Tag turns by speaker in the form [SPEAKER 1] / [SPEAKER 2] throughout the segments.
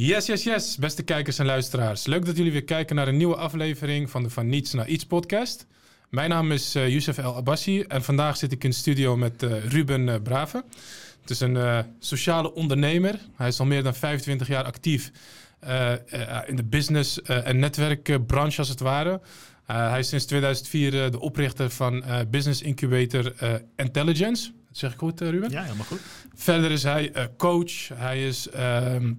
[SPEAKER 1] Yes, yes, yes, beste kijkers en luisteraars. Leuk dat jullie weer kijken naar een nieuwe aflevering van de Van Niets naar Iets podcast. Mijn naam is uh, Youssef El Abbassi en vandaag zit ik in de studio met uh, Ruben uh, Brave. Het is een sociale ondernemer. Hij is al meer dan 25 jaar actief in de business- en netwerkbranche als het ware. hij is sinds 2004 de oprichter van Business Incubator Intelligence. Dat zeg ik goed, Ruben?
[SPEAKER 2] Ja, helemaal goed.
[SPEAKER 1] Verder is hij coach. Hij is ehm,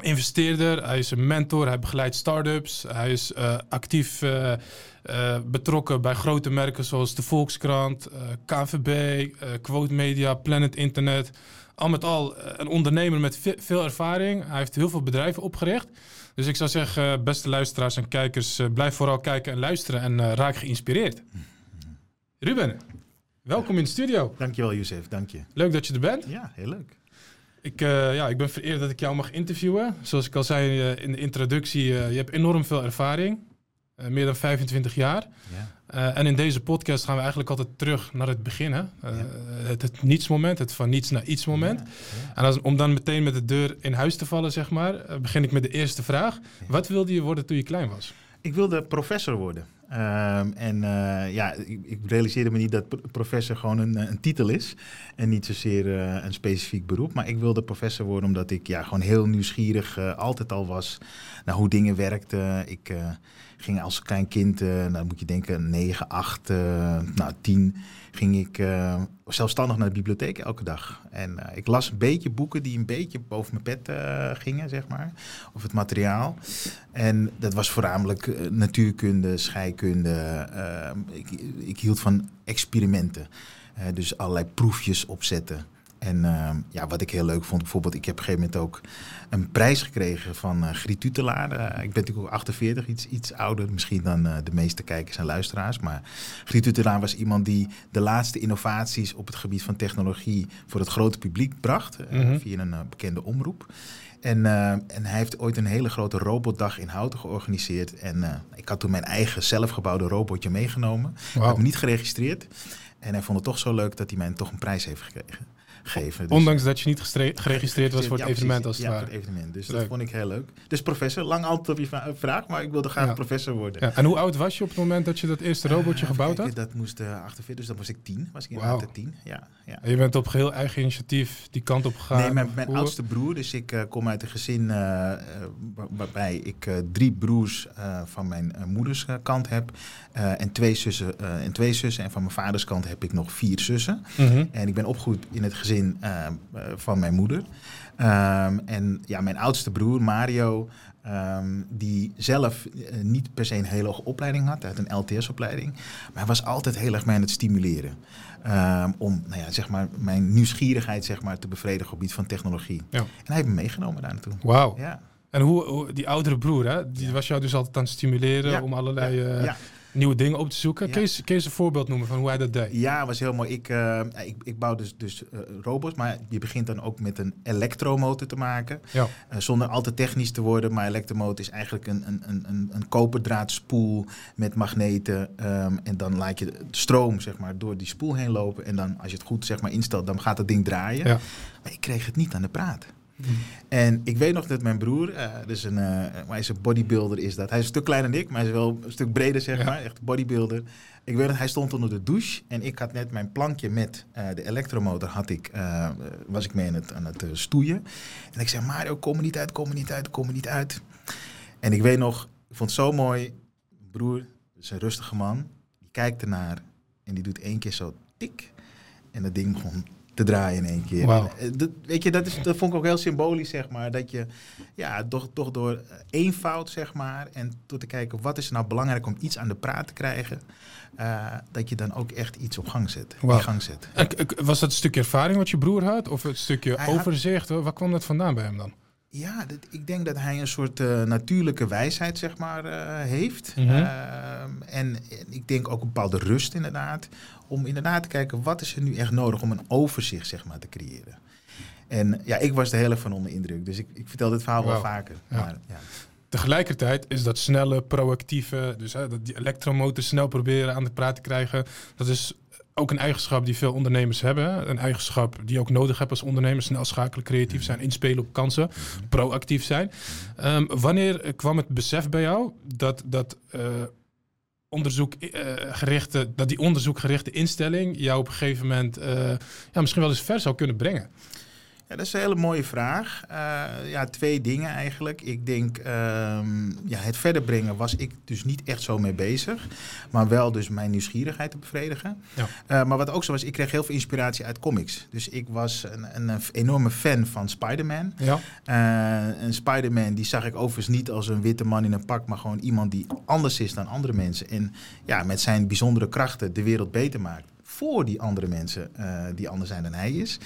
[SPEAKER 1] investeerder, hij is een mentor, hij begeleidt start-ups, hij is uh, actief uh, uh, betrokken bij grote merken zoals de Volkskrant, KVB, Quote Media, Planet Internet. Al met al een ondernemer met veel ervaring. Hij heeft heel veel bedrijven opgericht. Dus ik zou zeggen, beste luisteraars en kijkers, blijf vooral kijken en luisteren en raak geïnspireerd. Ruben, welkom in de studio.
[SPEAKER 2] Dankjewel, Youssef. Dank je.
[SPEAKER 1] Leuk dat je er bent.
[SPEAKER 2] Ja, heel leuk.
[SPEAKER 1] Ik, uh, ja, ik ben vereerd dat ik jou mag interviewen. Zoals ik al zei uh, in de introductie, uh, je hebt enorm veel ervaring. meer dan 25 jaar. Ja. en in deze podcast gaan we eigenlijk altijd terug naar het begin. Hè? Ja. het, het nietsmoment, het van niets naar iets moment. Ja. En als, om dan meteen met de deur in huis te vallen, zeg maar, begin ik met de eerste vraag. Wat wilde je worden toen je klein was?
[SPEAKER 2] Ik wilde professor worden. Um, en uh, ja, ik, ik, realiseerde me niet dat professor gewoon een, een titel is. En niet zozeer uh, een specifiek beroep. Maar ik wilde professor worden omdat ik ja, gewoon heel nieuwsgierig uh, altijd al was naar hoe dingen werkten. Ik ging als klein kind, nou moet je denken 9, 8, nou 10, ging ik zelfstandig naar de bibliotheek elke dag. En ik las een beetje boeken die een beetje boven mijn pet gingen, zeg maar. Of het materiaal. En dat was voornamelijk natuurkunde, scheikunde. ik, ik hield van experimenten. Uh, dus allerlei proefjes opzetten. En uh, ja, wat ik heel leuk vond, bijvoorbeeld, ik heb op een gegeven moment ook een prijs gekregen van uh, Griet Tutelaar. Uh, ik ben natuurlijk ook 48, iets, iets ouder misschien dan de meeste kijkers en luisteraars. Maar Griet Tutelaar was iemand die de laatste innovaties op het gebied van technologie voor het grote publiek bracht. Mm -hmm. Via een bekende omroep. En, uh, en hij heeft ooit een hele grote robotdag in Houten georganiseerd. En uh, ik had toen mijn eigen zelfgebouwde robotje meegenomen. Wow. Ik heb hem niet geregistreerd. En hij vond het toch zo leuk dat hij mij toch een prijs heeft gekregen. Geven.
[SPEAKER 1] Dus Ondanks dat je niet geregistreerd was voor het ja, evenement als het
[SPEAKER 2] ja,
[SPEAKER 1] ware.
[SPEAKER 2] voor het evenement. Dus leuk. dat vond ik heel leuk. Dus professor, lang altijd op je vraag, maar ik wilde graag ja. professor worden.
[SPEAKER 1] Ja. En hoe oud was je op het moment dat je dat eerste robotje uh, gebouwd
[SPEAKER 2] kijken,
[SPEAKER 1] had?
[SPEAKER 2] Dat moest uh, 48, dus dan was ik tien. Was ik inderdaad wow. tien, ja. ja.
[SPEAKER 1] En je bent op geheel eigen initiatief die kant op gegaan?
[SPEAKER 2] Nee, mijn, mijn oudste broer, dus ik uh, kom uit een gezin waarbij ik drie broers van mijn moeders kant heb. en, twee zussen, en twee zussen. En van mijn vaders kant heb ik nog vier zussen. Mm -hmm. En ik ben opgegroeid in het gezin van mijn moeder. Um, en ja, mijn oudste broer, Mario, um, die zelf uh, niet per se een hele hoge opleiding had. Had een LTS-opleiding. Maar hij was altijd heel erg mij aan het stimuleren. Um, om nou ja, zeg maar, mijn nieuwsgierigheid zeg maar, te bevredigen op het gebied van technologie. Ja. En hij heeft me meegenomen daar naartoe.
[SPEAKER 1] Wauw.
[SPEAKER 2] Ja.
[SPEAKER 1] En hoe, hoe, die oudere broer, hè, die ja. was jou dus altijd aan het stimuleren ja. om allerlei... Uh, ja nieuwe dingen op te zoeken. Ja. Kun, je, kun je eens een voorbeeld noemen van hoe hij dat deed?
[SPEAKER 2] Ja, was heel mooi. Ik, uh, ik, ik bouw dus, dus uh, robots, maar je begint dan ook met een elektromotor te maken. Ja. Uh, zonder al te technisch te worden, maar elektromotor is eigenlijk een, een, een, een koperdraadspoel met magneten. Um, en dan laat je de stroom zeg maar, door die spoel heen lopen. En dan, als je het goed zeg maar, instelt, dan gaat dat ding draaien. Ja. Maar ik kreeg het niet aan de praat. Mm. En ik weet nog dat mijn broer, uh, dus een, uh, hij is een bodybuilder is dat. Hij is een stuk kleiner dan ik, maar hij is wel een stuk breder zeg ja. maar. Echt bodybuilder. Ik weet dat hij stond onder de douche en ik had net mijn plankje met uh, de elektromotor had ik, was ik mee aan het, aan het stoeien. En ik zei, Mario, kom er niet uit, kom er niet uit, kom er niet uit. En ik weet nog, ik vond het zo mooi. Broer, is een rustige man. Die kijkt ernaar en die doet één keer zo tik. En dat ding begon te draaien in één keer.
[SPEAKER 1] Wow.
[SPEAKER 2] Dat, weet je, dat, is, dat vond ik ook heel symbolisch, zeg maar. Dat je ja, toch, toch door eenvoud, zeg maar, en door te kijken wat is nou belangrijk om iets aan de praat te krijgen, uh, dat je dan ook echt iets op gang zet.
[SPEAKER 1] Wow.
[SPEAKER 2] In gang zet.
[SPEAKER 1] Ja. Was dat een stukje ervaring wat je broer had? Of het stukje hij overzicht? Had... Waar kwam dat vandaan bij hem dan?
[SPEAKER 2] Ja, dat, ik denk dat hij een soort uh, natuurlijke wijsheid, zeg maar, uh, heeft. Mm -hmm. uh, en, en, ik denk ook een bepaalde rust, inderdaad. Om inderdaad te kijken, wat is er nu echt nodig om een overzicht, zeg maar, te creëren. En ja, ik was er heel erg van onder indruk. Dus ik, ik vertel dit verhaal wow. wel vaker.
[SPEAKER 1] Ja. Maar, ja. Tegelijkertijd is dat snelle, proactieve, dus hè, dat die elektromotor snel proberen aan de praat te krijgen, dat is ook een eigenschap die veel ondernemers hebben. Een eigenschap die je ook nodig hebt als ondernemers. Snel schakelen, creatief zijn, inspelen op kansen, proactief zijn. Ehm, wanneer kwam het besef bij jou dat, dat uh, onderzoek, gerichte, dat die onderzoekgerichte instelling jou op een gegeven moment ja, misschien wel eens ver zou kunnen brengen?
[SPEAKER 2] Ja, dat is een hele mooie vraag. Uh, ja, twee dingen eigenlijk. Ik denk, um, ja, het verder brengen was ik dus niet echt zo mee bezig. Maar wel dus mijn nieuwsgierigheid te bevredigen. Ja. Uh, maar wat ook zo was, ik kreeg heel veel inspiratie uit comics. Dus ik was een, een enorme fan van Spider-Man. Ja. Uh, en Spider-Man, die zag ik overigens niet als een witte man in een pak, maar gewoon iemand die anders is dan andere mensen. En ja, met zijn bijzondere krachten de wereld beter maakt voor die andere mensen uh, die anders zijn dan hij is.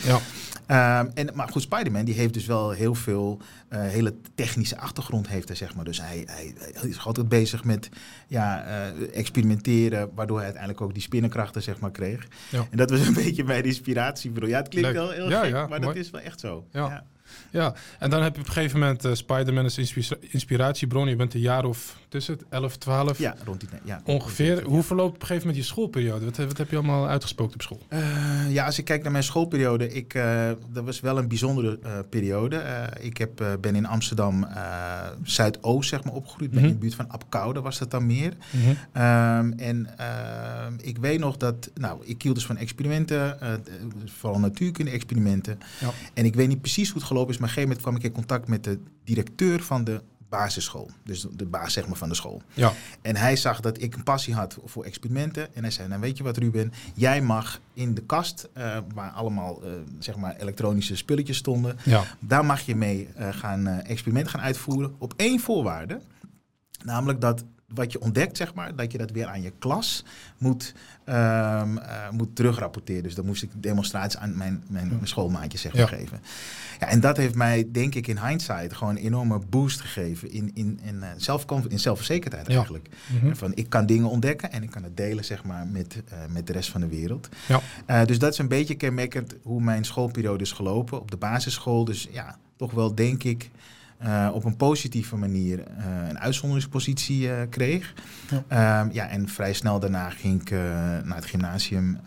[SPEAKER 2] Ja. Um, en, maar goed, Spider-Man die heeft dus wel heel veel uh, hele technische achtergrond heeft hij, zeg maar. Dus hij, hij, hij is altijd bezig met ja, uh, experimenteren, waardoor hij uiteindelijk ook die spinnenkrachten zeg maar kreeg. Ja. En dat was een beetje mijn inspiratie. Ja, het klinkt Leuk. wel heel ja, gek, ja, maar mooi. dat is wel echt zo. Ja.
[SPEAKER 1] Ja, en dan heb je op een gegeven moment Spider-Man als inspiratiebron. Je bent een jaar of tussen het 11, 12.
[SPEAKER 2] Ja, rond die ja,
[SPEAKER 1] Ongeveer. Hoe verloopt op een gegeven moment je schoolperiode? Wat, wat heb je allemaal uitgesproken op school? Uh,
[SPEAKER 2] ja, als ik kijk naar mijn schoolperiode, ik, uh, dat was wel een bijzondere periode. ik heb, ben in Amsterdam Zuidoost zeg maar, opgegroeid. Ben mm -hmm. in de buurt van Apkoude was dat dan meer. Mm -hmm. um, en ehm, ik weet nog dat, nou, ik hield dus van experimenten, vooral natuurkunde-experimenten. Ja. En ik weet niet precies hoe het gelopen is, maar op een gegeven moment kwam ik in contact met de directeur van de basisschool. Dus de baas zeg maar, van de school. Ja. En hij zag dat ik een passie had voor experimenten. En hij zei, nou weet je wat Ruben, jij mag in de kast, uh, waar allemaal uh, zeg maar elektronische spulletjes stonden, ja. daar mag je mee uh, gaan experimenten gaan uitvoeren op één voorwaarde. Namelijk dat wat je ontdekt, zeg maar, dat je dat weer aan je klas moet, um, uh, moet terugrapporteren. Dus dan moest ik demonstraties aan mijn, mijn, mijn schoolmaatjes zeg maar, geven. Ja, en dat heeft mij, denk ik, in hindsight gewoon een enorme boost gegeven in, in, in, uh, in zelfverzekerdheid eigenlijk. Ja. Van, ik kan dingen ontdekken en ik kan het delen zeg maar, met, uh, met de rest van de wereld. Ja. Dus dat is een beetje kenmerkend hoe mijn schoolperiode is gelopen op de basisschool. Dus ja, toch wel denk ik uh, op een positieve manier uh, een uitzonderingspositie uh, kreeg. Ja. Um, ja, en vrij snel daarna ging ik naar het gymnasium.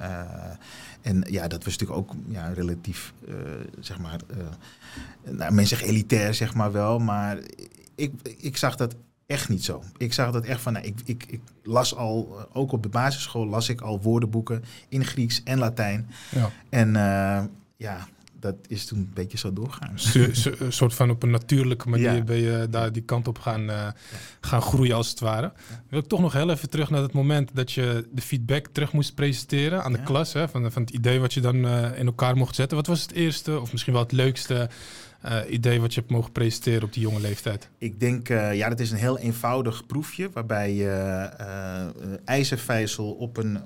[SPEAKER 2] en ja, dat was natuurlijk ook ja, relatief, zeg maar, nou, men zegt elitair, zeg maar wel. Maar ik, ik zag dat echt niet zo. Ik zag dat echt van, nou, ik, ik, ik las al, ook op de basisschool las ik al woordenboeken in Grieks en Latijn. Ja. En ja, dat is toen een beetje zo doorgaan.
[SPEAKER 1] Een soort van op een natuurlijke manier ben je daar die kant op gaan, uh, gaan groeien als het ware. Wil ik toch nog heel even terug naar het moment dat je de feedback terug moest presenteren aan de klas. Hè, van, van het idee wat je dan uh, in elkaar mocht zetten. Wat was het eerste of misschien wel het leukste uh, idee wat je hebt mogen presenteren op die jonge leeftijd?
[SPEAKER 2] Ik denk, uh, ja, dat is een heel eenvoudig proefje waarbij je uh, ijzervijzel op een,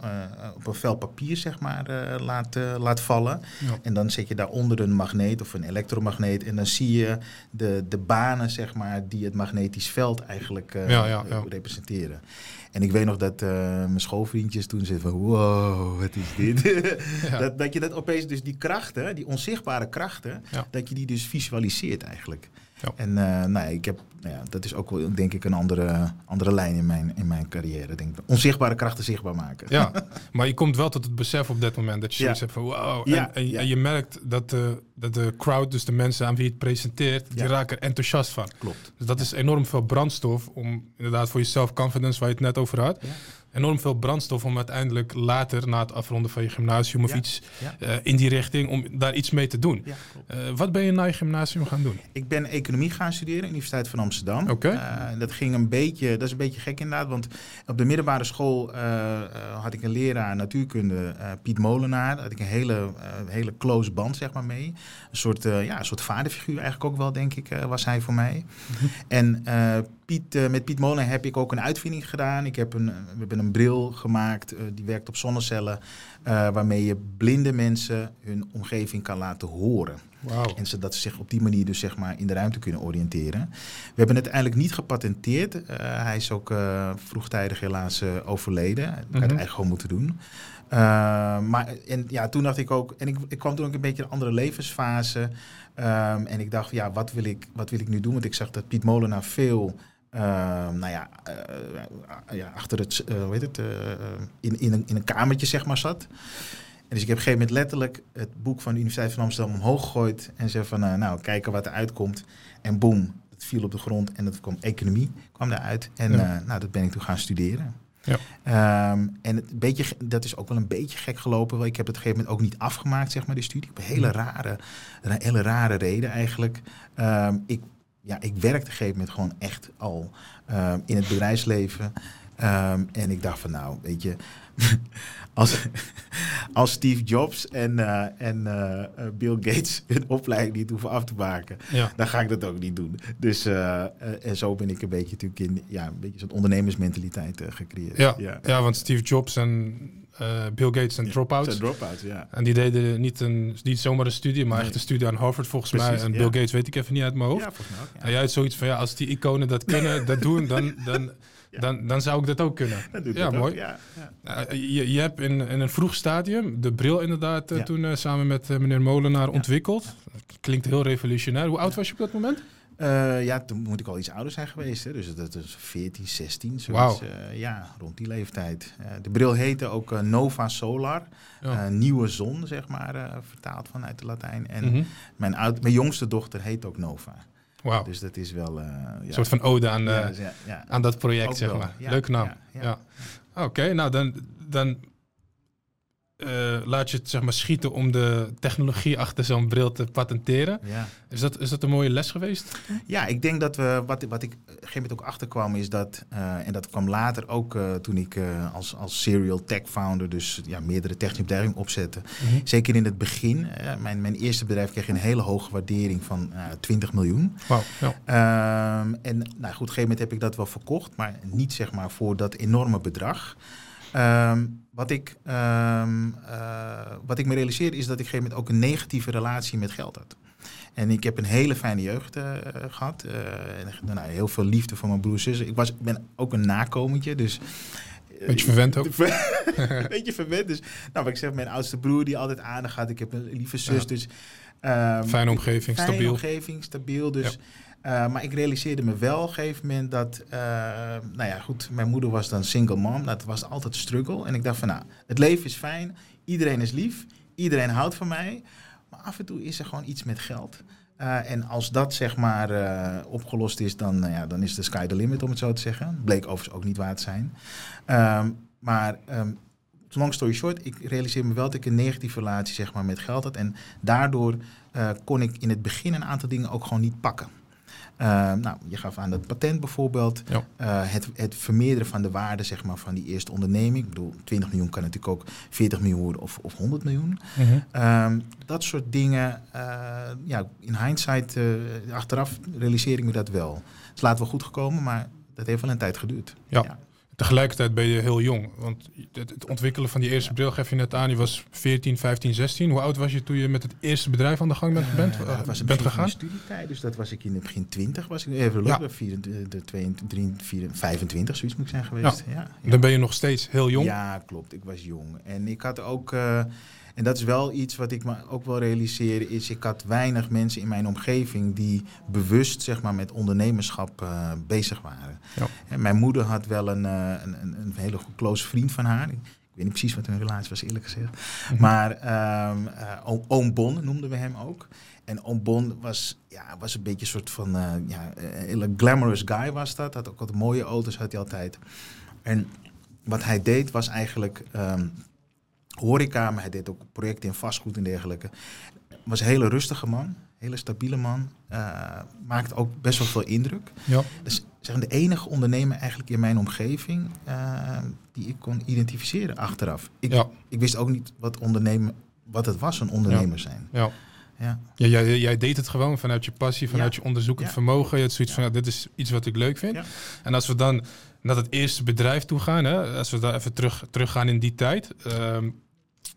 [SPEAKER 2] op een vel papier zeg maar, laat, laat vallen. Ja. En dan zet je daaronder een magneet of een elektromagneet en dan zie je de, de banen zeg maar, die het magnetisch veld eigenlijk ja, ja, representeren. En ik weet nog dat uh, mijn schoolvriendjes toen zeiden van... wow, wat is dit? dat, dat je dat opeens, dus die krachten, die onzichtbare krachten... Ja. dat je die dus visualiseert eigenlijk. Ja. En uh, nou, ik heb, nou ja, dat is ook wel, denk ik, een andere, andere lijn in mijn, in mijn carrière. Denk ik. Onzichtbare krachten zichtbaar maken.
[SPEAKER 1] Ja, maar je komt wel tot het besef op dat moment dat je zoiets hebt van wow. En, en, en, je merkt dat de, dat de crowd, dus de mensen aan wie je het presenteert, die raken er enthousiast van.
[SPEAKER 2] Klopt.
[SPEAKER 1] Dus dat is enorm veel brandstof om inderdaad voor je self-confidence, waar je het net over had enorm veel brandstof om uiteindelijk later, na het afronden van je gymnasium of iets uh, in die richting, om daar iets mee te doen. Ja, uh, wat ben je na je gymnasium gaan doen?
[SPEAKER 2] Ik ben economie gaan studeren, Universiteit van Amsterdam. Oké. Okay. Uh, dat ging een beetje, dat is een beetje gek inderdaad, want op de middelbare school had ik een leraar natuurkunde, Piet Molenaar. Daar had ik een hele, hele close band zeg maar mee. Een soort, ja, een soort vaderfiguur eigenlijk ook wel, denk ik, was hij voor mij. En Piet, uh, met Piet Molen heb ik ook een uitvinding gedaan. Ik heb een, we hebben een bril gemaakt, uh, die werkt op zonnecellen, uh, waarmee je blinde mensen hun omgeving kan laten horen. Wow. En zodat ze zich op die manier dus zeg maar in de ruimte kunnen oriënteren. We hebben het uiteindelijk niet gepatenteerd. hij is ook vroegtijdig helaas overleden. Ik had het eigenlijk gewoon moeten doen. maar en, ja, toen dacht ik ook, en ik, ik kwam toen ook een beetje in een andere levensfase. Um, en ik dacht, ja, wat wil ik, wat wil ik nu doen? Want ik zag dat Piet Molenaar veel ehm, nou ja, eh, ja, achter het, eh, hoe heet het, eh, in, in, een, in een kamertje zeg maar zat. En dus ik heb op een gegeven moment letterlijk het boek van de Universiteit van Amsterdam omhoog gegooid. En zei van, nou, kijken wat er uitkomt. En boom, het viel op de grond en het kwam economie, kwam eruit. En
[SPEAKER 1] Ja.
[SPEAKER 2] nou, dat ben ik toen gaan studeren.
[SPEAKER 1] Ja.
[SPEAKER 2] Ehm, en het een beetje, dat is ook wel een beetje gek gelopen. Want ik heb het op een gegeven moment ook niet afgemaakt, zeg maar, die studie. Op een hele rare, een hele rare reden eigenlijk. Ehm, ik, ja, ik werkte op een gegeven moment gewoon echt al ehm, in het bedrijfsleven. Ehm, en ik dacht van, nou, weet je, als, als Steve Jobs en, eh, en eh, eh, Bill Gates hun opleiding niet hoeven af te maken,
[SPEAKER 1] Ja.
[SPEAKER 2] dan ga ik dat ook niet doen. Dus en zo ben ik een beetje natuurlijk in ja, een beetje zo'n ondernemersmentaliteit gecreëerd.
[SPEAKER 1] Ja, ja. want Steve Jobs en eh, Bill Gates zijn dropouts.
[SPEAKER 2] Zijn drop-outs, ja.
[SPEAKER 1] En die deden niet, een, niet zomaar een studie, maar
[SPEAKER 2] Nee.
[SPEAKER 1] echt een studie aan Harvard volgens
[SPEAKER 2] Precies,
[SPEAKER 1] mij. En
[SPEAKER 2] ja.
[SPEAKER 1] Bill Gates weet ik even niet uit mijn hoofd.
[SPEAKER 2] Ja, volgens mij ook. Ja.
[SPEAKER 1] En jij had zoiets van, ja, als die iconen dat kunnen, dat doen, dan, dan,
[SPEAKER 2] Ja.
[SPEAKER 1] dan, dan zou ik dat ook kunnen.
[SPEAKER 2] Dat
[SPEAKER 1] Ja,
[SPEAKER 2] ook,
[SPEAKER 1] mooi.
[SPEAKER 2] Ja, ja.
[SPEAKER 1] Eh, je, je hebt in, in een vroeg stadium de bril inderdaad eh,
[SPEAKER 2] Ja.
[SPEAKER 1] toen samen met meneer Molenaar ontwikkeld. Klinkt heel revolutionair. Hoe oud was je op dat moment?
[SPEAKER 2] Eh, ja, toen moet ik al iets ouder zijn geweest. Hè? Dus dat is 14, 16, zoiets. Eh, ja, rond die leeftijd. Eh, de bril heette ook Nova Solar.
[SPEAKER 1] Ja.
[SPEAKER 2] nieuwe zon, zeg maar, vertaald vanuit de Latijn. En
[SPEAKER 1] Mhm.
[SPEAKER 2] mijn, oud, mijn jongste dochter heet ook Nova.
[SPEAKER 1] Wauw.
[SPEAKER 2] Dus dat is wel... ja.
[SPEAKER 1] Een soort van ode aan,
[SPEAKER 2] Ja,
[SPEAKER 1] aan dat project,
[SPEAKER 2] Ook
[SPEAKER 1] zeg
[SPEAKER 2] wel.
[SPEAKER 1] maar.
[SPEAKER 2] Ja,
[SPEAKER 1] Leuke naam.
[SPEAKER 2] ja.
[SPEAKER 1] Oké, nou dan, dan eh, laat je het zeg maar schieten om de technologie achter zo'n bril te patenteren.
[SPEAKER 2] Ja.
[SPEAKER 1] Is dat, is dat een mooie les geweest?
[SPEAKER 2] Ja, ik denk dat we, wat, wat ik op een gegeven moment ook achterkwam, is dat, eh, en dat kwam later ook eh, toen ik als, als serial tech founder, dus ja, meerdere technische bedrijven opzette. Zeker in het begin, mijn, mijn eerste bedrijf kreeg een hele hoge waardering van eh 20 miljoen.
[SPEAKER 1] Wauw, ja.
[SPEAKER 2] Ehm, en nou goed, op een gegeven moment heb ik dat wel verkocht, maar niet zeg maar voor dat enorme bedrag. Ehm, wat, ik, ehm, eh, wat ik me realiseerde is dat ik op een gegeven moment ook een negatieve relatie met geld had. En ik heb een hele fijne jeugd eh, gehad. eh, en, nou, heel veel liefde voor mijn broers en zussen. Ik was, ben ook een nakomentje, dus...
[SPEAKER 1] Beetje verwend ook.
[SPEAKER 2] Een beetje verwend. Dus, nou, wat ik zeg, mijn oudste broer die altijd aandacht had. Ik heb een lieve zus,
[SPEAKER 1] Ja.
[SPEAKER 2] dus... ehm,
[SPEAKER 1] Fijne omgeving,
[SPEAKER 2] fijne
[SPEAKER 1] stabiel.
[SPEAKER 2] omgeving, stabiel. Dus, eh, maar ik realiseerde me wel op een gegeven moment dat, eh, nou ja, goed, mijn moeder was dan single mom. Dat was altijd struggle. En ik dacht van, nou, het leven is fijn, iedereen is lief, iedereen houdt van mij. Maar af en toe is er gewoon iets met geld. Eh, en als dat zeg maar opgelost is, dan, nou ja, dan is de sky the limit, om het zo te zeggen. Bleek overigens ook niet waar te zijn. Ehm, maar ehm, long story short, ik realiseer me wel dat ik een negatieve relatie zeg maar, met geld had. En daardoor kon ik in het begin een aantal dingen ook gewoon niet pakken. Eh, nou, je gaf aan dat patent bijvoorbeeld.
[SPEAKER 1] Ja.
[SPEAKER 2] Eh, het, het vermeerderen van de waarde zeg maar, van die eerste onderneming. Ik bedoel, 20 miljoen kan natuurlijk ook 40 miljoen worden of, of 100 miljoen.
[SPEAKER 1] Mhm.
[SPEAKER 2] Ehm, dat soort dingen, eh, ja, in hindsight, achteraf realiseer ik me dat wel. Het is later wel goed gekomen, maar dat heeft wel een tijd geduurd.
[SPEAKER 1] Ja. Tegelijkertijd ben je heel jong. Want het, het ontwikkelen van die eerste bril gaf je net aan. Je was 14, 15, 16. Hoe oud was je toen je met het eerste bedrijf aan de gang bent, bent,
[SPEAKER 2] Eh,
[SPEAKER 1] eh,
[SPEAKER 2] dat was een
[SPEAKER 1] bent gegaan?
[SPEAKER 2] studietijd, dus dat was ik in het begin 20. Was ik even
[SPEAKER 1] Ja.
[SPEAKER 2] ja. 24, 22, 24, 25, zoiets moet ik zijn geweest. Ja. Ja,
[SPEAKER 1] Dan ben je nog steeds heel jong.
[SPEAKER 2] Ja, klopt. Ik was jong. En ik had ook, eh, en dat is wel iets wat ik me ook wel realiseerde, is ik had weinig mensen in mijn omgeving die bewust zeg maar, met ondernemerschap eh, bezig waren.
[SPEAKER 1] Ja.
[SPEAKER 2] En mijn moeder had wel een, eh, een, een, hele goed close vriend van haar. Ik weet niet precies wat hun relatie was, eerlijk gezegd.
[SPEAKER 1] Mhm.
[SPEAKER 2] Maar eh, oom, Bon noemden we hem ook. En oom Bon was, ja, was een beetje een soort van eh, ja, een hele glamorous guy was dat. Had ook wat mooie auto's, had hij altijd. En wat hij deed was eigenlijk ehm, horeca, maar hij deed ook projecten in vastgoed en dergelijke. Was een hele rustige man, hele stabiele man. eh, maakte ook best wel veel indruk.
[SPEAKER 1] Ja.
[SPEAKER 2] Dus zeg, de enige ondernemer eigenlijk in mijn omgeving eh, die ik kon identificeren achteraf. Ik,
[SPEAKER 1] Ja.
[SPEAKER 2] ik wist ook niet wat ondernemen, wat het was, een ondernemer zijn.
[SPEAKER 1] Ja.
[SPEAKER 2] Ja.
[SPEAKER 1] Ja, jij, jij deed het gewoon vanuit je passie, vanuit
[SPEAKER 2] Ja.
[SPEAKER 1] je onderzoekend
[SPEAKER 2] Ja.
[SPEAKER 1] vermogen. Je had zoiets van, ja, dit is iets wat ik leuk vind. En als we dan naar het eerste bedrijf toe gaan, hè, als we daar even terug, teruggaan in die tijd. ehm,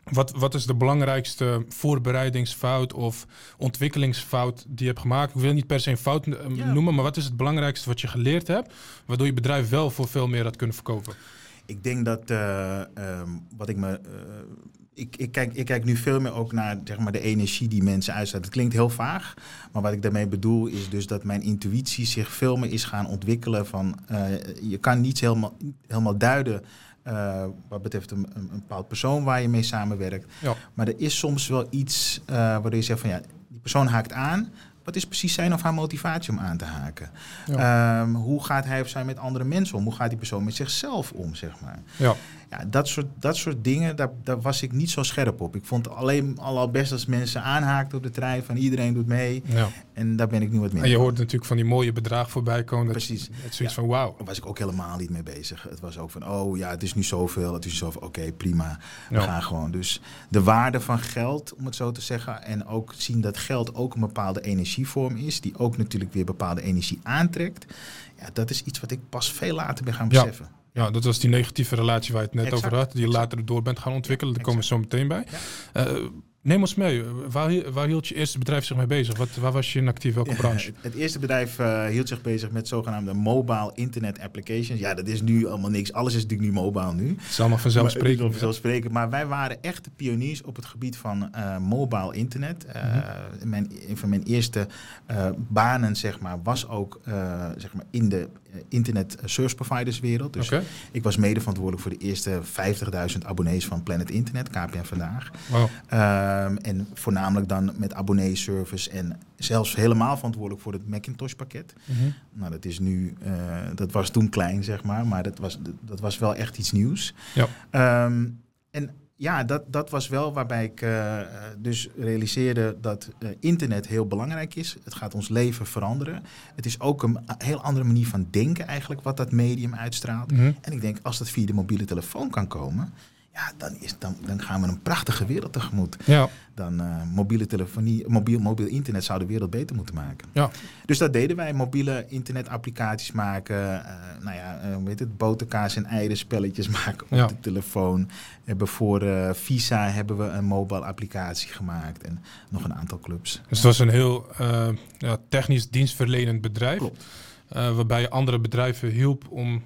[SPEAKER 1] wat, wat is de belangrijkste voorbereidingsfout of ontwikkelingsfout die je hebt gemaakt? Ik wil niet per se een fout eh, noemen, maar wat is het belangrijkste wat je geleerd hebt, waardoor je bedrijf wel voor veel meer had kunnen verkopen?
[SPEAKER 2] Ik denk dat uh, wat ik me. Uh, ik, ik, kijk, ik kijk nu veel meer ook naar zeg maar, de energie die mensen uitzetten. Het klinkt heel vaag, maar wat ik daarmee bedoel is dus dat mijn intuïtie zich veel meer is gaan ontwikkelen. Van, je kan niet helemaal, helemaal duiden uh, wat betreft een, een, bepaald persoon waar je mee samenwerkt. Ja. Maar er is soms wel iets uh, waardoor je zegt van ja, die persoon haakt aan, wat is precies zijn of haar motivatie om aan te haken? Ehm, hoe gaat hij of zij met andere mensen om? Hoe gaat die persoon met zichzelf om, zeg maar? Ja. Ja, dat soort, dat soort dingen, daar, daar was ik niet zo scherp op. Ik vond alleen al best als mensen aanhaakten op de trein, van iedereen doet mee. Ja. En daar ben ik nu wat meer.
[SPEAKER 1] En je hoort natuurlijk van die mooie bedragen voorbij komen.
[SPEAKER 2] Precies.
[SPEAKER 1] Het zoiets van wauw.
[SPEAKER 2] Daar was ik ook helemaal niet mee bezig. Het was ook van, oh ja, het is nu zoveel, het is zoveel, oké, prima. We gaan gewoon. Dus de waarde van geld, om het zo te zeggen, en ook zien dat geld ook een bepaalde energievorm is, die ook natuurlijk weer bepaalde energie aantrekt. Ja, dat is iets wat ik pas veel later ben gaan beseffen.
[SPEAKER 1] Ja, dat was die negatieve relatie waar je het net over had, die je later door bent gaan ontwikkelen. Daar komen we zo meteen bij. Ja. Uh, Neem ons mee. Waar, waar, hield je eerste bedrijf zich mee bezig? Wat, waar was je in actief? Welke branche?
[SPEAKER 2] het eerste bedrijf uh, hield zich bezig met zogenaamde mobile internet applications. Ja, dat is nu allemaal niks. Alles is natuurlijk nu mobile nu.
[SPEAKER 1] Het is allemaal vanzelfsprekend.
[SPEAKER 2] Maar, vanzelfsprekend. Maar wij waren echt de pioniers op het gebied van uh, mobile internet. Uh, mijn, een van mijn eerste banen zeg maar, was ook zeg maar in de internet service providers wereld. Dus ik was mede verantwoordelijk voor de eerste 50.000 abonnees van Planet Internet, KPN Vandaag. Wow. Ehm, en voornamelijk dan met abonneeservice en zelfs helemaal verantwoordelijk voor het Macintosh pakket. Mhm. Nou, dat is nu, uh, dat was toen klein, zeg maar, maar dat was, dat was wel echt iets nieuws. Ja. Ehm, en ja, dat, dat was wel waarbij ik uh, dus realiseerde dat uh, internet heel belangrijk is. Het gaat ons leven veranderen. Het is ook een heel andere manier van denken eigenlijk wat dat medium uitstraalt. Mhm. En ik denk, als dat via de mobiele telefoon kan komen, ja, dan, is, dan, dan gaan we een prachtige wereld tegemoet. Ja. Dan uh, mobiele telefonie, mobiel, mobiel internet zou de wereld beter moeten maken. Ja. Dus dat deden wij, mobiele internetapplicaties maken. Uh, nou ja, uh, weet het, boterkaas en eieren spelletjes maken op de telefoon. Hebben voor Visa hebben we een mobile applicatie gemaakt en nog een aantal clubs.
[SPEAKER 1] Dus het was een heel ja, technisch dienstverlenend bedrijf. Klopt. waarbij je andere bedrijven hielp om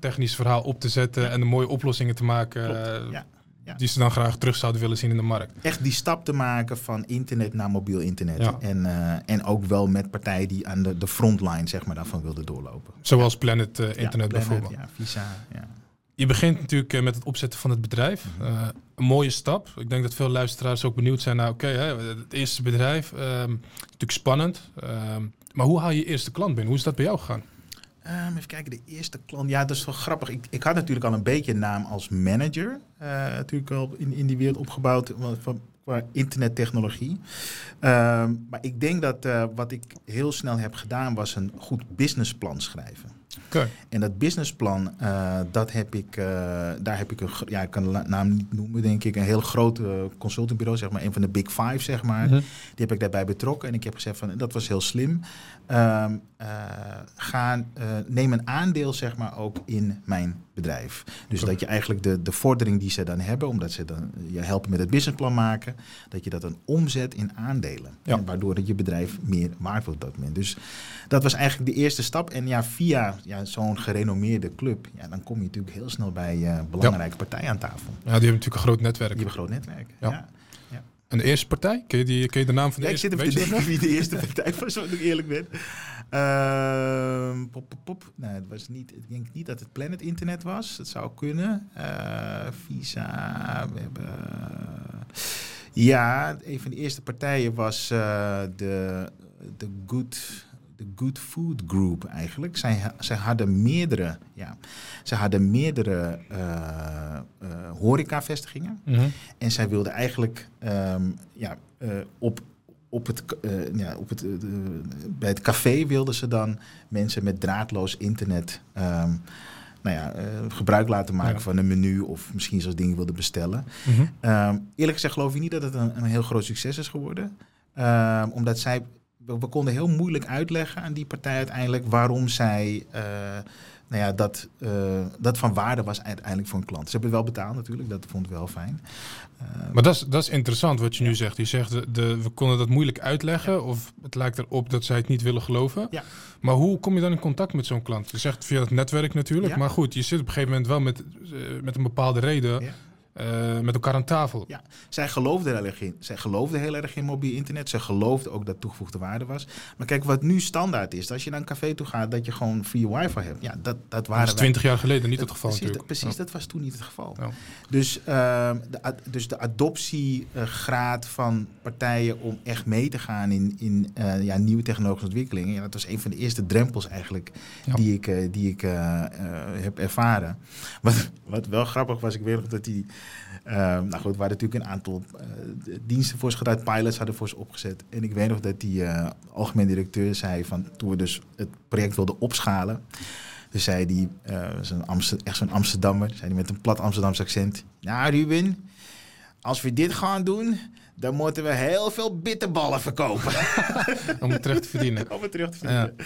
[SPEAKER 1] technisch verhaal op te zetten en de mooie oplossingen te maken. Eh, ja. Ja. Die ze dan graag terug zouden willen zien in de markt.
[SPEAKER 2] Echt die stap te maken van internet naar mobiel internet. En, uh, en ook wel met partijen die aan de, de frontline zeg maar, daarvan wilden doorlopen.
[SPEAKER 1] Zoals Planet uh, Internet bijvoorbeeld.
[SPEAKER 2] Ja, Visa. Ja.
[SPEAKER 1] Je begint natuurlijk met het opzetten van het bedrijf. Mhm. een mooie stap. Ik denk dat veel luisteraars ook benieuwd zijn naar, oké, het eerste bedrijf. Uh, natuurlijk spannend. Ehm, maar hoe haal je je eerste klant binnen? Hoe is dat bij jou gegaan?
[SPEAKER 2] Um, even kijken, de eerste klant. Ja, dat is wel grappig. Ik, ik had natuurlijk al een beetje een naam als manager. Uh, natuurlijk al in, in die wereld opgebouwd van, qua internettechnologie. Um, maar ik denk dat uh, wat ik heel snel heb gedaan was een goed businessplan schrijven. Okay. En dat businessplan, uh, dat heb ik, uh, daar heb ik een, ja, ik kan de naam niet noemen, denk ik, een heel groot consultingbureau, zeg maar, een van de big five, zeg maar. Mm -hmm. Die heb ik daarbij betrokken en ik heb gezegd van, dat was heel slim. Um, gaan, neem een aandeel, zeg maar, ook in mijn bedrijf. Dus dat je eigenlijk de, de vordering die ze dan hebben, omdat ze dan je helpen met het businessplan maken, dat je dat dan omzet in aandelen. Ja. waardoor dat je bedrijf meer waard wordt op dat moment. Dus dat was eigenlijk de eerste stap. En ja, via ja, zo'n gerenommeerde club, ja, dan kom je natuurlijk heel snel bij uh, belangrijke partijen aan tafel.
[SPEAKER 1] Ja, die hebben natuurlijk een groot netwerk.
[SPEAKER 2] Die hebben een groot netwerk, ja.
[SPEAKER 1] ja. En de eerste partij? Ken je, die, ken je de naam van de
[SPEAKER 2] ja,
[SPEAKER 1] eerste?
[SPEAKER 2] Ik zit even te wie de eerste partij was, wat ik eerlijk ben. Uh, pop, pop, pop. Nee, het was niet, ik denk niet dat het Planet Internet was. Dat zou kunnen. Uh, Visa, we hebben... Ja, een van de eerste partijen was uh, de, de Good de Good Food Group eigenlijk. Zij, zij hadden meerdere, ja, zij hadden meerdere uh, uh, horecavestigingen. Mm En zij wilden eigenlijk um, ja, uh, op, op het, ja, op het, bij het café wilden ze dan mensen met draadloos internet um, nou ja, gebruik laten maken ja. van een menu of misschien zelfs dingen wilden bestellen. Mm -hmm. um, eerlijk gezegd geloof ik niet dat het een, een heel groot succes is geworden. omdat zij we, we konden heel moeilijk uitleggen aan die partij uiteindelijk waarom zij eh, nou ja, dat, eh, dat van waarde was uiteindelijk voor een klant. Ze hebben wel betaald natuurlijk, dat vond ik wel fijn.
[SPEAKER 1] Eh, maar dat is, dat is interessant wat je nu zegt. Je zegt, de, de, we konden dat moeilijk uitleggen of het lijkt erop dat zij het niet willen geloven.
[SPEAKER 2] Ja.
[SPEAKER 1] Maar hoe kom je dan in contact met zo'n klant? Je zegt via het netwerk natuurlijk, maar goed, je zit op een gegeven moment wel met, met een bepaalde reden uh, met elkaar aan tafel.
[SPEAKER 2] Ja, zij geloofde heel erg in. Zij geloofde heel erg in mobiel internet. Zij geloofde ook dat toegevoegde waarde was. Maar kijk, wat nu standaard is, als je naar een café toe gaat, dat je gewoon free wifi hebt. Ja, dat, dat waren.
[SPEAKER 1] Dat is twintig jaar geleden niet het geval
[SPEAKER 2] precies,
[SPEAKER 1] natuurlijk.
[SPEAKER 2] precies, dat was toen niet het geval. Dus, uh, de, dus de adoptiegraad van partijen om echt mee te gaan in, in uh, ja, nieuwe technologische ontwikkelingen. Ja, dat was een van de eerste drempels eigenlijk die ik, uh, die ik heb ervaren. Wat, wat wel grappig was, ik weet nog dat die Uh, nou goed, waren natuurlijk een aantal uh, diensten voor ze gedaan, pilots hadden voor ze opgezet. En ik weet nog dat die uh, algemeen directeur zei van toen we dus het project wilden opschalen. Dus zei die, zo'n Amster, echt zo'n Amsterdammer, zei die met een plat Amsterdamse accent. Nou Ruben, als we dit gaan doen, dan moeten we heel veel bitterballen verkopen.
[SPEAKER 1] Om het terug te verdienen.
[SPEAKER 2] Om het terug te verdienen. Ja.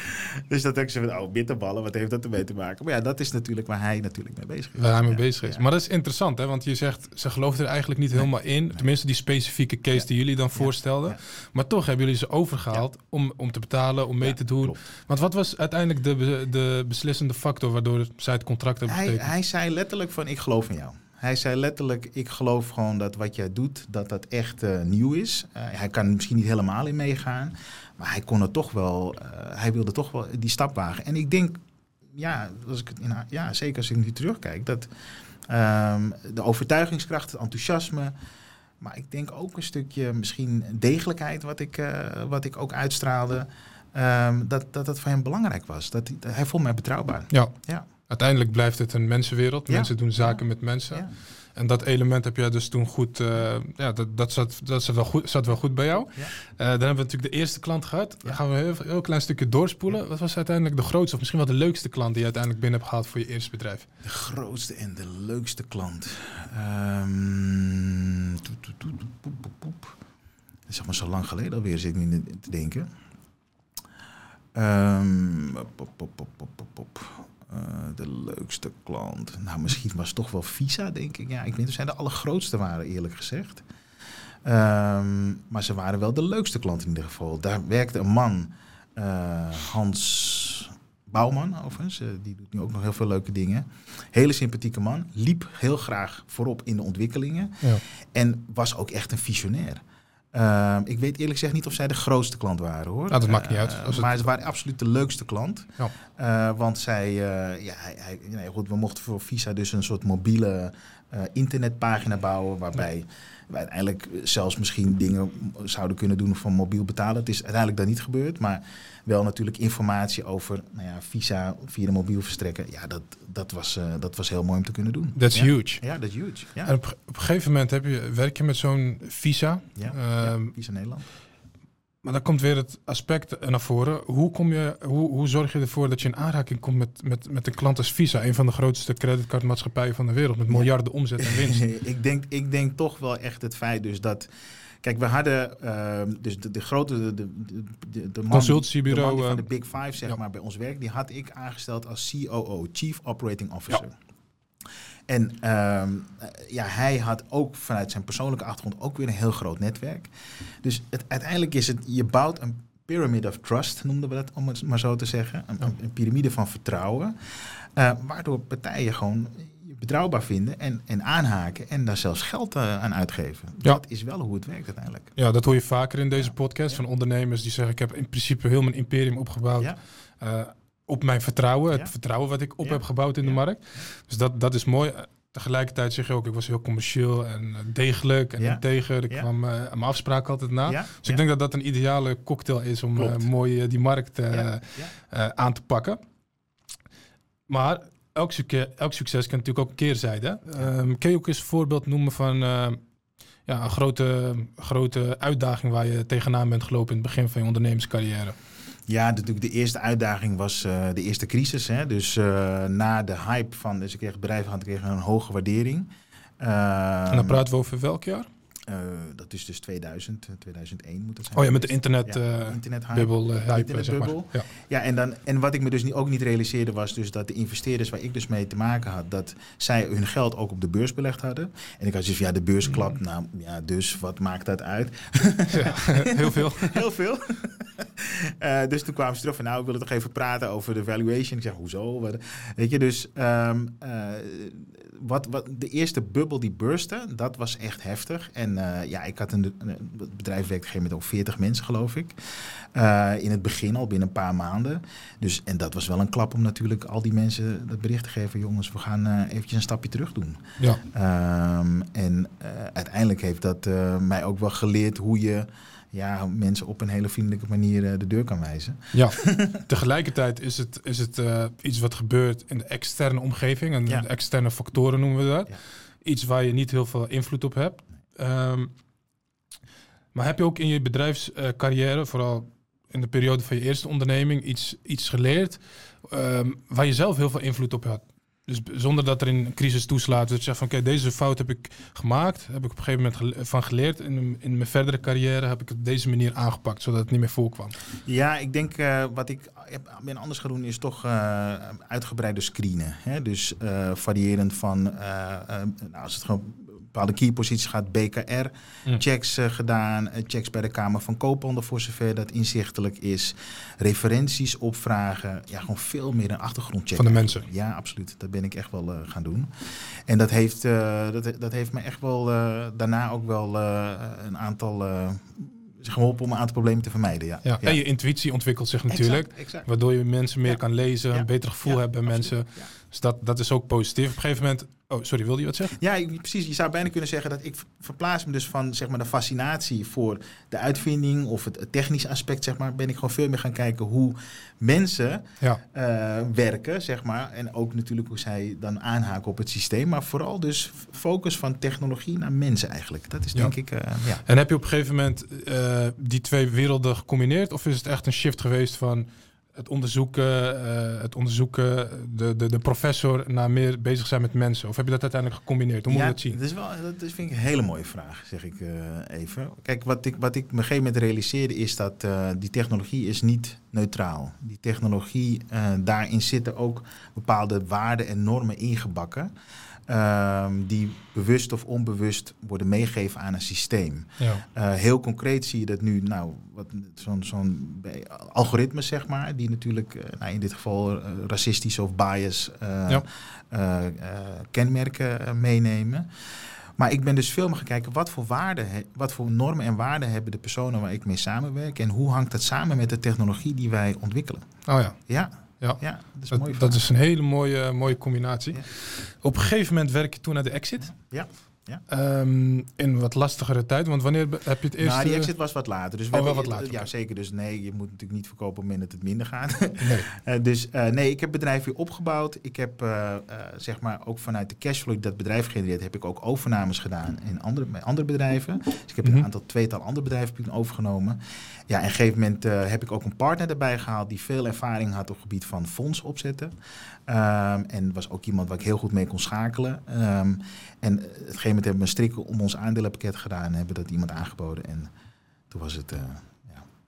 [SPEAKER 2] Dus dat denk ik van, oh, bitterballen, wat heeft dat ermee te maken? Maar ja, dat is natuurlijk waar hij natuurlijk mee bezig is.
[SPEAKER 1] Waar hij mee bezig is. Maar dat is interessant, hè? Want je zegt, ze geloofden er eigenlijk niet helemaal in. Tenminste, die specifieke case die jullie dan voorstelden. Maar toch hebben jullie ze overgehaald om, om te betalen, om mee te doen. Klopt. Want wat was uiteindelijk de, de beslissende factor waardoor zij het contract hebben?
[SPEAKER 2] Hij, hij zei letterlijk van, ik geloof in jou. Hij zei letterlijk, ik geloof gewoon dat wat jij doet, dat dat echt uh, nieuw is. Uh, hij kan misschien niet helemaal in meegaan, maar hij kon er toch wel, uh, hij wilde toch wel die stap wagen. En ik denk, ja, als ik het in, ja zeker als ik nu terugkijk, dat um, de overtuigingskracht, het enthousiasme, maar ik denk ook een stukje misschien degelijkheid wat ik, wat ik ook uitstraalde, um, dat, dat dat voor hem belangrijk was. Dat, hij, hij vond mij betrouwbaar.
[SPEAKER 1] Ja. ja. Uiteindelijk blijft het een mensenwereld. Mensen doen zaken met mensen. En dat element heb jij dus toen goed. Uh, ja, dat, dat, zat, dat zat, wel goed, zat wel goed bij jou. Uh, dan hebben we natuurlijk de eerste klant gehad. Dan gaan we een heel, heel, klein stukje doorspoelen. Wat was uiteindelijk de grootste, of misschien wel de leukste klant die je uiteindelijk binnen hebt gehaald voor je eerste bedrijf?
[SPEAKER 2] De grootste en de leukste klant. Um, zeg maar zo lang geleden alweer, zit ik nu te denken. Um, pop, pop, pop, pop, pop. Uh, de leukste klant. Nou, misschien was het toch wel Visa, denk ik. Ja, ik weet niet of zij de allergrootste waren, eerlijk gezegd. Um, maar ze waren wel de leukste klant in ieder geval. Daar werkte een man, uh, Hans Bouwman overigens. Uh, die doet nu ook nog heel veel leuke dingen. Hele sympathieke man. Liep heel graag voorop in de ontwikkelingen. Ja. En was ook echt een visionair. Uh, ik weet eerlijk gezegd niet of zij de grootste klant waren hoor.
[SPEAKER 1] Nou, dat maakt niet uit.
[SPEAKER 2] Uh, maar ze waren absoluut de leukste klant. Ja. Uh, want zij, ja, hij, hij, nee, goed, we mochten voor Visa dus een soort mobiele internetpagina bouwen. Waarbij ja. we uiteindelijk zelfs misschien dingen zouden kunnen doen van mobiel betalen. Het is uiteindelijk dat niet gebeurd. Maar wel natuurlijk informatie over nou ja, Visa via de mobiel verstrekken. Ja, dat, dat, was, uh, dat was heel mooi om te kunnen doen.
[SPEAKER 1] That's
[SPEAKER 2] ja.
[SPEAKER 1] huge.
[SPEAKER 2] Ja, dat is huge. Ja.
[SPEAKER 1] En op, op een gegeven moment heb je, werk je met zo'n Visa.
[SPEAKER 2] Ja, uh, Visa Nederland.
[SPEAKER 1] Maar dan komt weer het aspect naar voren. Hoe, kom je, hoe, hoe zorg je ervoor dat je in aanraking komt met, met, met een klant als Visa, een van de grootste creditcardmaatschappijen van de wereld, met miljarden omzet en winst?
[SPEAKER 2] ik, denk, ik denk toch wel echt het feit dus dat Kijk, we hadden uh, dus de, de, grote de, de, de, man,
[SPEAKER 1] consultiebureau
[SPEAKER 2] de man van de Big Five zeg ja. maar bij ons werk, die had ik aangesteld als COO, Chief Operating Officer. Ja. En um, ja, hij had ook vanuit zijn persoonlijke achtergrond ook weer een heel groot netwerk. Dus het, uiteindelijk is het, je bouwt een pyramid of trust, noemden we dat om het maar zo te zeggen. Een, een, een piramide van vertrouwen. Uh, waardoor partijen gewoon betrouwbaar vinden en, en aanhaken en daar zelfs geld uh, aan uitgeven. Ja. Dat is wel hoe het werkt uiteindelijk.
[SPEAKER 1] Ja, dat hoor je vaker in deze podcast van ondernemers die zeggen: Ik heb in principe heel mijn imperium opgebouwd. Uh, op mijn vertrouwen, het vertrouwen wat ik op heb gebouwd in de markt. Dus dat, dat is mooi. Tegelijkertijd zeg je ook, ik was heel commercieel en degelijk en integer. Ik kwam uh, aan mijn afspraak altijd na. Dus ik denk dat dat een ideale cocktail is om uh, mooi die markt aan te pakken. Maar elk, succes, elk succes kan natuurlijk ook een keerzijde. Um, kun je ook eens een voorbeeld noemen van ja, een grote, grote uitdaging waar je tegenaan bent gelopen in het begin van je ondernemerscarrière?
[SPEAKER 2] Ja, natuurlijk de eerste uitdaging was uh, de eerste crisis. Hè? Dus uh, na de hype van, dus ik kreeg het bedrijf had ik een hoge waardering.
[SPEAKER 1] en dan praten we over welk jaar?
[SPEAKER 2] Uh, dat is dus 2000, 2001 moet het zijn.
[SPEAKER 1] Oh ja, met de internet,
[SPEAKER 2] ja, internet
[SPEAKER 1] bubbel, hype, zeg maar.
[SPEAKER 2] Ja. ja, en, dan, en wat ik me dus niet, ook niet realiseerde was dus dat de investeerders waar ik dus mee te maken had, dat zij hun geld ook op de beurs belegd hadden. En ik had dus ja, de beurs klapt, nou ja, dus wat maakt dat uit?
[SPEAKER 1] Ja, heel veel.
[SPEAKER 2] heel veel. uh, dus toen kwamen ze terug van, nou, ik wil toch even praten over de valuation. Ik zeg, hoezo? Weet je, dus um, uh, wat, wat, de eerste bubbel die burstte, dat was echt heftig. En uh, ja, ik had een, een bedrijf werkte op een gegeven moment ook 40 mensen, geloof ik. in het begin al binnen een paar maanden. Dus, en dat was wel een klap om natuurlijk al die mensen dat bericht te geven. Jongens, we gaan eventjes een stapje terug doen.
[SPEAKER 1] Ja.
[SPEAKER 2] Um, en uiteindelijk heeft dat mij ook wel geleerd hoe je ja, mensen op een hele vriendelijke manier de deur kan wijzen.
[SPEAKER 1] Ja, tegelijkertijd is het, is het uh, iets wat gebeurt in de externe omgeving. En
[SPEAKER 2] Ja.
[SPEAKER 1] de externe factoren noemen we dat.
[SPEAKER 2] Ja.
[SPEAKER 1] Iets waar je niet heel veel invloed op hebt. Ehm, maar heb je ook in je bedrijfscarrière, vooral in de periode van je eerste onderneming, iets, iets geleerd ehm, waar je zelf heel veel invloed op had? Dus zonder dat er een crisis toeslaat. Dat je zegt van oké, deze fout heb ik gemaakt. Heb ik op een gegeven moment van geleerd. In, in mijn verdere carrière heb ik het op deze manier aangepakt, zodat het niet meer voorkwam.
[SPEAKER 2] Ja, ik denk eh, wat ik heb, ben anders gaan doen is toch eh uitgebreide screenen. Hè? Dus eh, variërend van, eh, eh, nou, als het gewoon bepaalde keyposities gaat, BKR,
[SPEAKER 1] Mm.
[SPEAKER 2] checks eh, gedaan, eh, checks bij de Kamer van Koophandel voor zover dat inzichtelijk is, referenties opvragen, ja, gewoon veel meer een achtergrondcheck.
[SPEAKER 1] Van de mensen.
[SPEAKER 2] Ja, absoluut. Dat ben ik echt wel eh, gaan doen. En dat heeft, eh, dat, dat heeft me echt wel eh, daarna ook wel eh, een aantal uh, geholpen om een aantal problemen te vermijden. Ja.
[SPEAKER 1] Ja. En je intuïtie ontwikkelt zich natuurlijk.
[SPEAKER 2] Exact, exact.
[SPEAKER 1] Waardoor je mensen meer
[SPEAKER 2] Ja.
[SPEAKER 1] kan lezen,
[SPEAKER 2] Ja.
[SPEAKER 1] een beter gevoel
[SPEAKER 2] Ja,
[SPEAKER 1] hebben bij
[SPEAKER 2] absoluut.
[SPEAKER 1] mensen. Dus dat, dat is ook positief. Op een gegeven moment... Oh, sorry, wilde je wat zeggen?
[SPEAKER 2] Ja, precies. Je zou bijna kunnen zeggen dat ik ver- verplaats me dus van zeg maar, de fascinatie voor de uitvinding of het, technische aspect, zeg maar, ben ik gewoon veel meer gaan kijken hoe mensen
[SPEAKER 1] Ja.
[SPEAKER 2] eh, werken, zeg maar. En ook natuurlijk hoe zij dan aanhaken op het systeem. Maar vooral dus focus van technologie naar mensen eigenlijk. Dat is
[SPEAKER 1] Ja.
[SPEAKER 2] denk ik, eh, ja.
[SPEAKER 1] En heb je op een gegeven moment eh, die twee werelden gecombineerd? Of is het echt een shift geweest van het onderzoeken, eh, het onderzoeken de, de, de professor naar meer bezig zijn met mensen? Of heb je dat uiteindelijk gecombineerd? Hoe moet
[SPEAKER 2] ja,
[SPEAKER 1] je dat zien?
[SPEAKER 2] Dat, is wel, dat is, vind ik een hele mooie vraag, zeg ik eh, even. Kijk, wat ik, wat ik op een gegeven moment realiseerde is dat eh, die technologie is niet neutraal. Die technologie, daarin zitten ook bepaalde waarden en normen ingebakken. Ehm, die bewust of onbewust worden meegegeven aan een systeem.
[SPEAKER 1] Ja.
[SPEAKER 2] Eh, heel concreet zie je dat nu, nou, wat- zo'n algoritmes, zeg maar, die natuurlijk eh, nou, in dit geval eh, racistische of bias
[SPEAKER 1] Ja.
[SPEAKER 2] kenmerken meenemen. Maar ik ben dus veel meer gaan kijken wat voor waarden, wat voor normen en waarden hebben de personen waar ik mee samenwerk en hoe hangt dat samen met de technologie die wij ontwikkelen.
[SPEAKER 1] Oh ja.
[SPEAKER 2] Ja,
[SPEAKER 1] Ja.
[SPEAKER 2] ja dat is een mooie
[SPEAKER 1] Dat, is een hele mooie, mooie combinatie.
[SPEAKER 2] Ja.
[SPEAKER 1] Op een gegeven moment werk je toen naar de exit.
[SPEAKER 2] Ja, ja.
[SPEAKER 1] Ehm, in wat lastigere tijd. Want wanneer heb je het eerst...
[SPEAKER 2] Nou, die exit was wat later. Dus we
[SPEAKER 1] Oh, wel
[SPEAKER 2] hebben-
[SPEAKER 1] wat later,
[SPEAKER 2] Ja, zeker. Dus nee, je moet natuurlijk niet verkopen op het moment dat het minder gaat.
[SPEAKER 1] Nee.
[SPEAKER 2] Eh, dus eh, nee, ik heb bedrijf weer opgebouwd. Ik heb eh, eh, zeg maar ook vanuit de cashflow die dat bedrijf genereert, heb ik ook overnames gedaan in andere, andere bedrijven. Dus ik heb
[SPEAKER 1] Mhm.
[SPEAKER 2] een aantal tweetal andere bedrijven overgenomen. Ja, en op een gegeven moment eh, heb ik ook een partner erbij gehaald die veel ervaring had op het gebied van fonds opzetten. Ehm, en was ook iemand waar ik heel goed mee kon schakelen. Ehm, en op een gegeven moment hebben we een strik om ons aandelenpakket gedaan en hebben dat iemand aangeboden. En toen was het eh,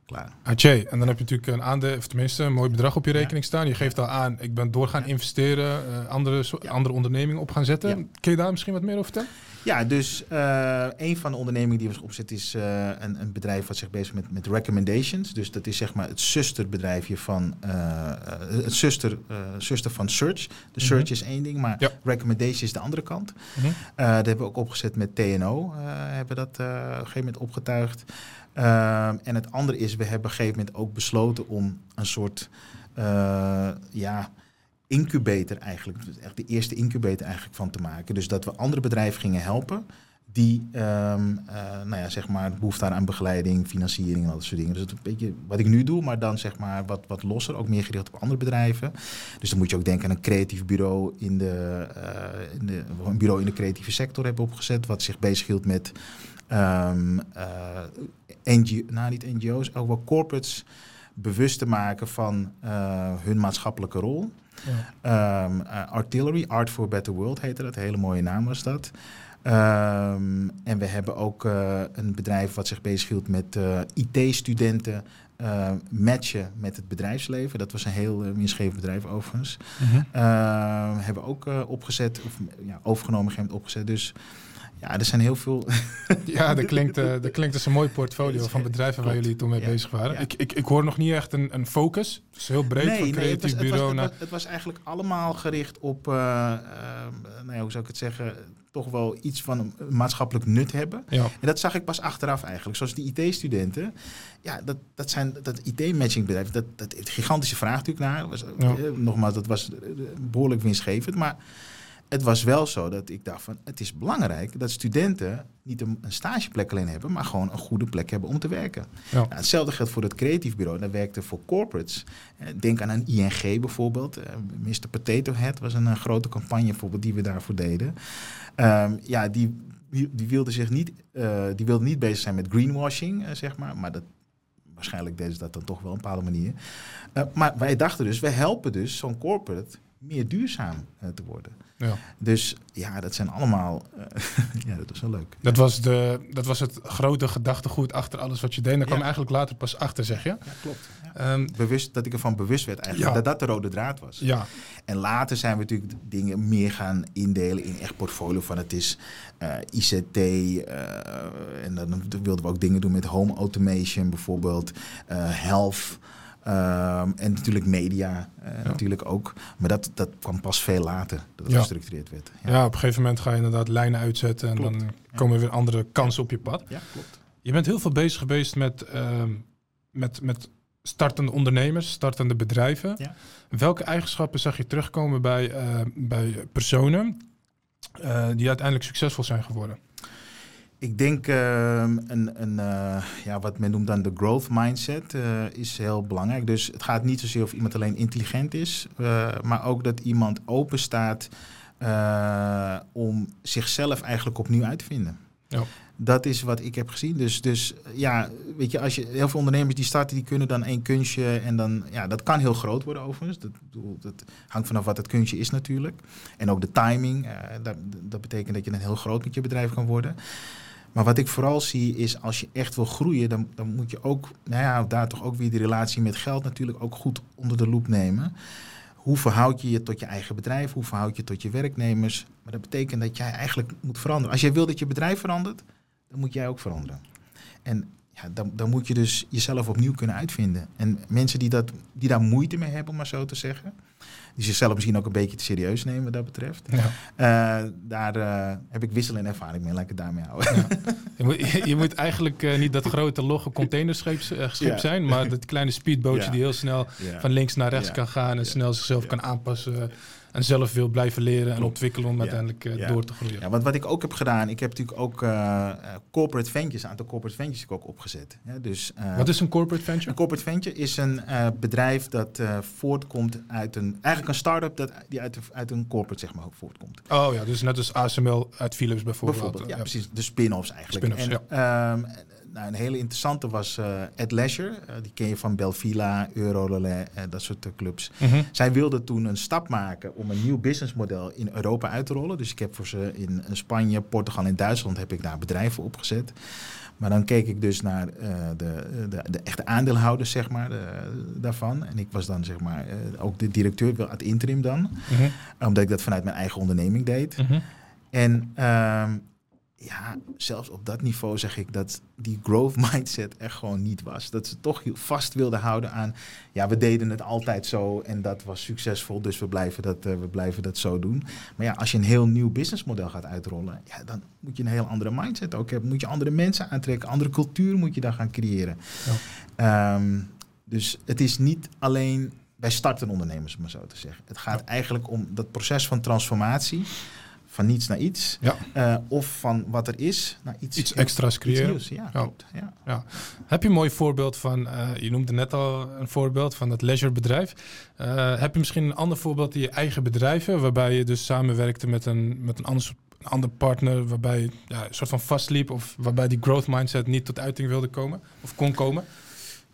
[SPEAKER 2] klaar.
[SPEAKER 1] Atje, en dan heb je natuurlijk een aandeel, of tenminste een mooi bedrag op je rekening staan. Je geeft al aan, ik ben door gaan investeren, eh, andere, so- andere ondernemingen op gaan zetten. Kun je daar misschien wat meer over vertellen?
[SPEAKER 2] Ja, dus eh, een van de ondernemingen die we opzet is eh, een, een bedrijf wat zich bezig met, met recommendations. Dus dat is zeg maar het zusterbedrijfje van het zuster, zuster van Search. De Search
[SPEAKER 1] Mhm.
[SPEAKER 2] is één ding, maar
[SPEAKER 1] Ja.
[SPEAKER 2] recommendation is de andere kant. Eh, dat hebben we ook opgezet met TNO. hebben we dat op een gegeven moment opgetuigd. Ehm, en het andere is, we hebben op een gegeven moment ook besloten om een soort eh, ja, incubator eigenlijk, dus echt de eerste incubator eigenlijk van te maken. Dus dat we andere bedrijven gingen helpen die, ehm, eh, nou ja, zeg maar, behoefte aan begeleiding, financiering en dat soort dingen. Dus een beetje wat ik nu doe, maar dan zeg maar wat, wat losser, ook meer gericht op andere bedrijven. Dus dan moet je ook denken aan een creatief bureau in de, eh, in een bureau in de creatieve sector hebben opgezet, wat zich bezighield met ehm eh, NGO, nou niet NGO's, ook wel corporates bewust te maken van eh, hun maatschappelijke rol.
[SPEAKER 1] Ja.
[SPEAKER 2] Ehm, eh, Artillery, Art for a Better World heette dat. Een hele mooie naam was dat. Ehm, en we hebben ook een bedrijf wat zich bezighield met IT-studenten uh, matchen met het bedrijfsleven. Dat was een heel winstgevend bedrijf overigens.
[SPEAKER 1] Mhm.
[SPEAKER 2] Hebben we ook opgezet, of ja, overgenomen, opgezet. Dus ja, er zijn heel veel.
[SPEAKER 1] Ja, dat klinkt, eh, dat klinkt als een mooi portfolio van bedrijven waar jullie toen mee
[SPEAKER 2] Ja.
[SPEAKER 1] bezig waren.
[SPEAKER 2] Ja.
[SPEAKER 1] Ik, ik, ik hoor nog niet echt een, een focus. Het is heel breed van
[SPEAKER 2] het
[SPEAKER 1] creatief
[SPEAKER 2] was, het, was,
[SPEAKER 1] bureau
[SPEAKER 2] het,
[SPEAKER 1] naar...
[SPEAKER 2] was, het was eigenlijk allemaal gericht op, eh, nou ja, hoe zou ik het zeggen, toch wel iets van een maatschappelijk nut hebben.
[SPEAKER 1] Ja,
[SPEAKER 2] En dat zag ik pas achteraf eigenlijk. Zoals die IT-studenten. Ja, dat, dat zijn dat IT-matchingbedrijf. Dat, dat gigantische vraag natuurlijk naar. Was,
[SPEAKER 1] Ja.
[SPEAKER 2] nogmaals, dat was eh, behoorlijk winstgevend. Maar het was wel zo dat ik dacht van... het is belangrijk dat studenten niet een, een stageplek alleen hebben... maar gewoon een goede plek hebben om te werken.
[SPEAKER 1] ja.
[SPEAKER 2] Nou, hetzelfde geldt voor het creatief bureau. Dat werkte voor corporates. Eh, Denk aan een ING bijvoorbeeld. Eh, Mr. Potato Head was een, grote campagne bijvoorbeeld die we daarvoor deden. Ehm, ja, die, die, die wilde zich niet, eh, die wilde niet bezig zijn met greenwashing, zeg maar. Maar dat, waarschijnlijk deden ze dat dan toch wel op een bepaalde manier. Maar wij dachten dus, wij helpen dus zo'n corporate meer duurzaam eh, te worden.
[SPEAKER 1] ja.
[SPEAKER 2] Dus ja, dat zijn allemaal... eh, ja, dat was wel leuk.
[SPEAKER 1] Dat, was de, dat was het grote gedachtegoed achter alles wat je deed. En daar kwam
[SPEAKER 2] Ja.
[SPEAKER 1] eigenlijk later pas achter, zeg je.
[SPEAKER 2] Ja, klopt.
[SPEAKER 1] Ehm,
[SPEAKER 2] Bewust, dat ik ervan bewust werd eigenlijk, dat dat de rode draad was.
[SPEAKER 1] ja,
[SPEAKER 2] En later zijn we natuurlijk dingen meer gaan indelen in echt portfolio van het is eh, ICT. en dan wilden we ook dingen doen met home automation bijvoorbeeld, health. Ehm, en natuurlijk media eh, natuurlijk ook. Maar dat, dat kwam pas veel later, dat het
[SPEAKER 1] Ja.
[SPEAKER 2] gestructureerd werd.
[SPEAKER 1] ja. op een gegeven moment ga je inderdaad lijnen uitzetten. En
[SPEAKER 2] Klopt.
[SPEAKER 1] dan komen weer andere kansen op je pad.
[SPEAKER 2] ja klopt.
[SPEAKER 1] Je bent heel veel bezig geweest met, ehm, met, met startende ondernemers, startende bedrijven. Welke eigenschappen zag je terugkomen bij, eh, bij personen eh, die uiteindelijk succesvol zijn geworden?
[SPEAKER 2] Ik denk ehm, een, een, eh, ja, wat men noemt dan de growth mindset eh, is heel belangrijk. Dus het gaat niet zozeer of iemand alleen intelligent is, eh, maar ook dat iemand open staat om zichzelf eigenlijk opnieuw uit te vinden.
[SPEAKER 1] Ja.
[SPEAKER 2] Dat is wat ik heb gezien. Dus, dus ja, weet je, als je heel veel ondernemers die starten, die kunnen dan één kunstje en dan, ja, dat kan heel groot worden overigens. Dat, dat hangt vanaf wat het kunstje is natuurlijk. En ook de timing. dat, dat betekent dat je dan heel groot met je bedrijf kan worden. Maar wat ik vooral zie is als je echt wil groeien, dan, dan moet je ook, nou ja, daar toch ook weer die relatie met geld natuurlijk ook goed onder de loep nemen. Hoe verhoud je je tot je eigen bedrijf? Hoe verhoud je tot je werknemers? Maar dat betekent dat jij eigenlijk moet veranderen. Als jij wil dat je bedrijf verandert, dan moet jij ook veranderen. En ja, dan, dan moet je dus jezelf opnieuw kunnen uitvinden. En mensen die, dat, die daar moeite mee hebben, om maar zo te zeggen, die zichzelf misschien ook een beetje te serieus nemen wat dat betreft,
[SPEAKER 1] Ja.
[SPEAKER 2] eh, daar eh, heb ik wisselende ervaring mee. Laat ik het daarmee houden.
[SPEAKER 1] Je, moet, je, je moet eigenlijk eh, niet dat grote logge containerschip schip zijn, maar dat kleine speedbootje die heel snel van links naar rechts kan gaan en snel zichzelf kan aanpassen en zelf wil blijven leren en ontwikkelen om uiteindelijk eh, door te groeien.
[SPEAKER 2] Ja, want wat ik ook heb gedaan, ik heb natuurlijk ook eh, eh, corporate ventures, een aantal corporate ventures heb ik ook opgezet. Dus,
[SPEAKER 1] Wat is een corporate venture?
[SPEAKER 2] een corporate venture is een bedrijf dat voortkomt uit een, eigenlijk een start-up dat, die uit, uit een corporate zeg maar voortkomt.
[SPEAKER 1] Oh ja, dus net als ASML uit Philips bijvoorbeeld.
[SPEAKER 2] Bijvoorbeeld, ja, precies. De spin-offs eigenlijk.
[SPEAKER 1] Spin-offs,
[SPEAKER 2] en, ehm, nou, een hele interessante was eh Ed Leisure. Eh, die ken je van Belvilla, Eurolale, eh, dat soort clubs.
[SPEAKER 1] Mhm.
[SPEAKER 2] Zij wilden toen een stap maken om een nieuw businessmodel in Europa uit te rollen. Dus ik heb voor ze in Spanje, Portugal en Duitsland heb ik daar bedrijven opgezet. Maar dan keek ik dus naar de, de, de echte aandeelhouders zeg maar, de- daarvan. En ik was dan zeg maar ook de directeur, het interim dan.
[SPEAKER 1] Mhm.
[SPEAKER 2] Omdat ik dat vanuit mijn eigen onderneming deed.
[SPEAKER 1] Mhm.
[SPEAKER 2] En ehm, ja, zelfs op dat niveau zeg ik dat die growth mindset er gewoon niet was. Dat ze toch vast wilden houden aan, ja, we deden het altijd zo en dat was succesvol, dus we blijven dat, eh, we blijven dat zo doen. Maar ja, als je een heel nieuw businessmodel gaat uitrollen, ja, dan moet je een heel andere mindset ook hebben. Moet je andere mensen aantrekken, andere cultuur moet je daar gaan creëren. Ehm, dus het is niet alleen bij startende ondernemers, om maar zo te zeggen. Het gaat
[SPEAKER 1] Ja.
[SPEAKER 2] eigenlijk om dat proces van transformatie, van niets naar iets.
[SPEAKER 1] Ja.
[SPEAKER 2] Eh, of van wat er is naar iets,
[SPEAKER 1] Iets extra's
[SPEAKER 2] iets
[SPEAKER 1] creëren.
[SPEAKER 2] nieuws. Ja, klopt. Ja.
[SPEAKER 1] Heb je een mooi voorbeeld van, eh, je noemde net al een voorbeeld van dat leisurebedrijf. Eh heb je misschien een ander voorbeeld in je eigen bedrijven, waarbij je dus samenwerkte met een, met een ander, een ander partner, waarbij je ja, een soort van vastliep of waarbij die growth mindset niet tot uiting wilde komen of kon komen?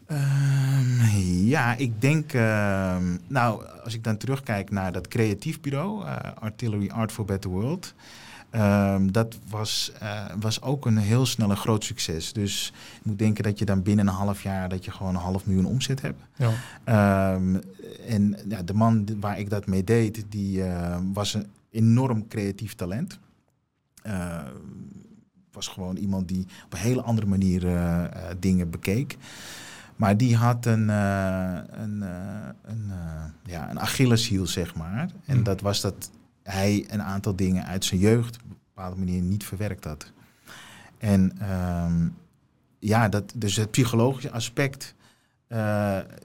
[SPEAKER 2] Ehm, ja, ik denk, ehm, nou, als ik dan terugkijk naar dat creatief bureau, uh, Artillery Art for Better World, ehm, dat was, uh, was ook een heel snel een groot succes. Dus ik moet denken dat je dan binnen een half jaar dat je gewoon een half miljoen omzet hebt. Ja. en ja, de man waar ik dat mee deed, die uh, was een enorm creatief talent. was gewoon iemand die op een hele andere manier dingen bekeek. Maar die had een, uh, een, uh, een, uh, ja, een Achilleshiel, zeg maar. En hmm. dat was dat hij een aantal dingen uit zijn jeugd op een bepaalde manier niet verwerkt had. En um, ja, dat, dus het psychologische aspect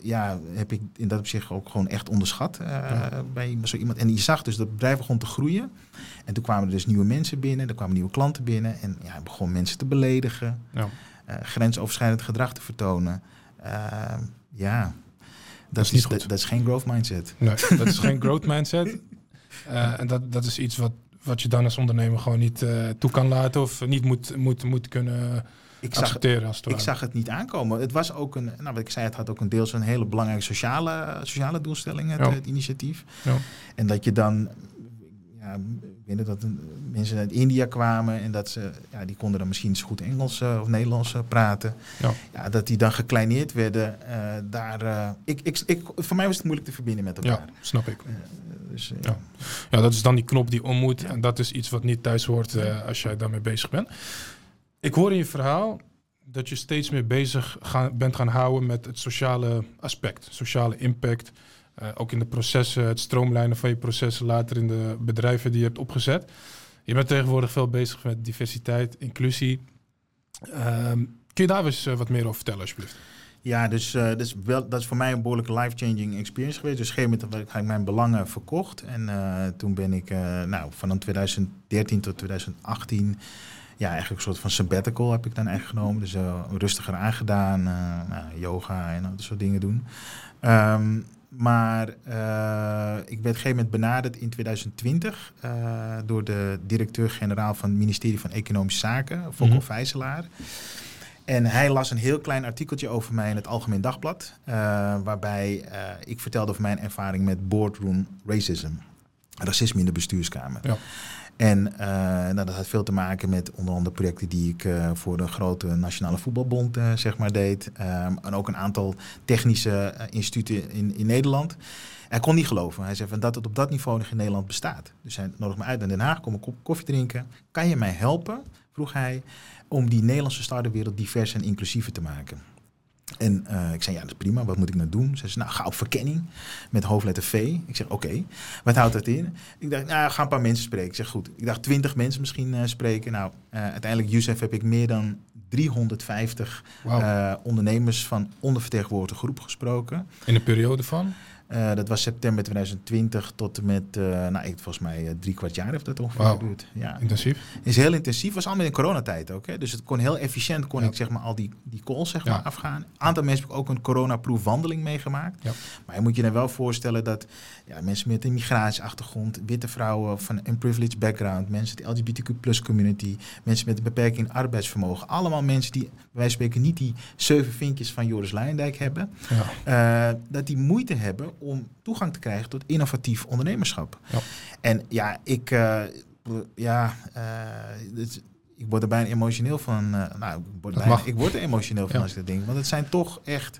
[SPEAKER 2] ja, heb ik in dat opzicht ook gewoon echt onderschat ja. bij zo iemand. En je zag dus dat het bedrijf begon te groeien. En toen kwamen er dus nieuwe mensen binnen, er kwamen nieuwe klanten binnen. En ja, hij begon mensen te beledigen, ja. grensoverschrijdend gedrag te vertonen. Uh, ja, dat, is niet goed. Dat, is geen growth mindset.
[SPEAKER 1] Nee, dat is geen growth mindset. Uh, en dat, dat is iets wat, wat je dan als ondernemer gewoon niet uh, toe kan laten of niet moet, moet, moet kunnen ik accepteren. Zag, als
[SPEAKER 2] ik zag het niet aankomen. Het was ook een, nou wat ik zei, het had ook een deels een hele belangrijke sociale, sociale doelstelling, het, ja. het initiatief. Ja. En dat je dan ja, ik weet dat mensen uit India kwamen en dat ze, ja, die konden dan misschien zo goed Engels uh, of Nederlands uh, praten. Ja. ja. dat die dan gekleineerd werden. Uh, daar, ik, ik, ik, voor mij was het moeilijk te verbinden met elkaar.
[SPEAKER 1] Ja, snap ik. dus, ja. ja, dat is dan die knop die om moet. En dat is iets wat niet thuis hoort als jij daarmee bezig bent. Ik hoor in je verhaal dat je steeds meer bezig gaan, bent gaan houden met het sociale aspect, sociale impact. Uh, ook in de processen, het stroomlijnen van je processen later in de bedrijven die je hebt opgezet. Je bent tegenwoordig veel bezig met diversiteit, inclusie. Um, kun je daar eens uh, wat meer over vertellen, alsjeblieft?
[SPEAKER 2] Ja, dus uh, dat, is wel, dat is voor mij een behoorlijke life-changing experience geweest. Dus op een gegeven moment heb ik mijn belangen verkocht. En toen ben ik nou, van 2013 tot 2018 ja, eigenlijk een soort van sabbatical heb ik dan echt genomen. Dus rustiger aangedaan, nou, yoga en dat soort dingen doen. Um, maar uh, ik werd op een gegeven moment benaderd in 2020 uh, eh, door de directeur-generaal van het ministerie van Economische Zaken, Volker mm -hmm. Vijzelaar. En hij las een heel klein artikeltje over mij in het Algemeen Dagblad, uh, waarbij ik vertelde over mijn ervaring met boardroom racism, racisme in de bestuurskamer. Ja. En uh, nou, dat had veel te maken met onder andere projecten die ik uh, voor de grote Nationale Voetbalbond uh, zeg maar deed. Um, en ook een aantal technische instituten in, in Nederland. Hij kon niet geloven. Hij zei van dat het op dat niveau nog in Nederland bestaat. Dus hij nodigde me uit naar Den Haag, kom een kop koffie drinken. Kan je mij helpen, vroeg hij, om die Nederlandse start wereld divers en inclusiever te maken? En uh, ik zei, ja, dat is prima. Wat moet ik nou doen? Ze zei, nou, ga op verkenning met hoofdletter V. Ik zeg, oké. Wat houdt dat in? Ik dacht, nou, ga een paar mensen spreken. Ik zeg, goed. Ik dacht, twintig mensen misschien uh, spreken. Nou, uh, uiteindelijk, Youssef, heb ik meer dan 350 wow. ondernemers van ondervertegenwoordigde groep gesproken.
[SPEAKER 1] In een periode van?
[SPEAKER 2] Uh, dat was september 2020 tot en met, uh, nou, volgens mij uh, drie kwart jaar heeft dat ongeveer wow. geduurd. Ja.
[SPEAKER 1] Intensief?
[SPEAKER 2] Is heel intensief. Was allemaal in coronatijd ook. Hè? Dus het kon heel efficiënt, kon ja. ik zeg maar al die, die calls zeg maar afgaan. Een aantal mensen heb ik ook een coronaproof wandeling meegemaakt. Maar je moet je dan wel voorstellen dat ja, mensen met een migratieachtergrond, witte vrouwen van een privileged background, mensen de LGBTQ plus community, mensen met een beperking in arbeidsvermogen. Allemaal mensen die, wij spreken, niet die zeven vinkjes van Joris Luijendijk hebben. dat die moeite hebben om toegang te krijgen tot innovatief ondernemerschap. Ja. En ja, ik, uh, ja, uh, ik word er bijna emotioneel van. Uh, nou, ik word, bijna, ik word er emotioneel van ja. als ik dat denk. Want het zijn toch echt.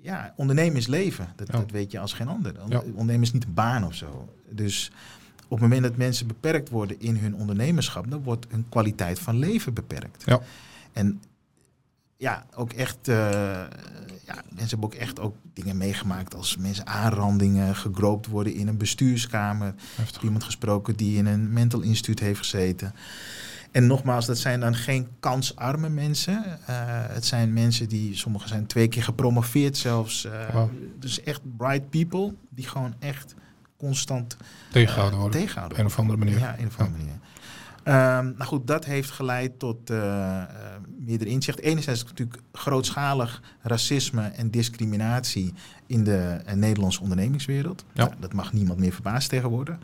[SPEAKER 2] Ja, ondernemers leven. Dat, ja. dat weet je als geen ander. Ondernemen is niet een baan of zo. Dus op het moment dat mensen beperkt worden in hun ondernemerschap, dan wordt hun kwaliteit van leven beperkt. Ja. En ja, ook echt. Uh, ja, mensen hebben ook echt ook dingen meegemaakt als mensen aanrandingen, gegroopt worden in een bestuurskamer. Heftig. Iemand gesproken die in een mental instituut heeft gezeten. En nogmaals, dat zijn dan geen kansarme mensen. Uh, het zijn mensen die, sommigen zijn twee keer gepromoveerd zelfs. Uh, wow. Dus echt bright people die gewoon echt constant
[SPEAKER 1] tegengehouden worden.
[SPEAKER 2] Op een
[SPEAKER 1] of andere manier.
[SPEAKER 2] Ja, een of andere manier. Um, nou goed, dat heeft geleid tot uh, uh, meerdere inzichten. Enerzijds natuurlijk grootschalig racisme en discriminatie in de uh, Nederlandse ondernemingswereld. Ja. Nou, dat mag niemand meer verbaasd tegenwoordig.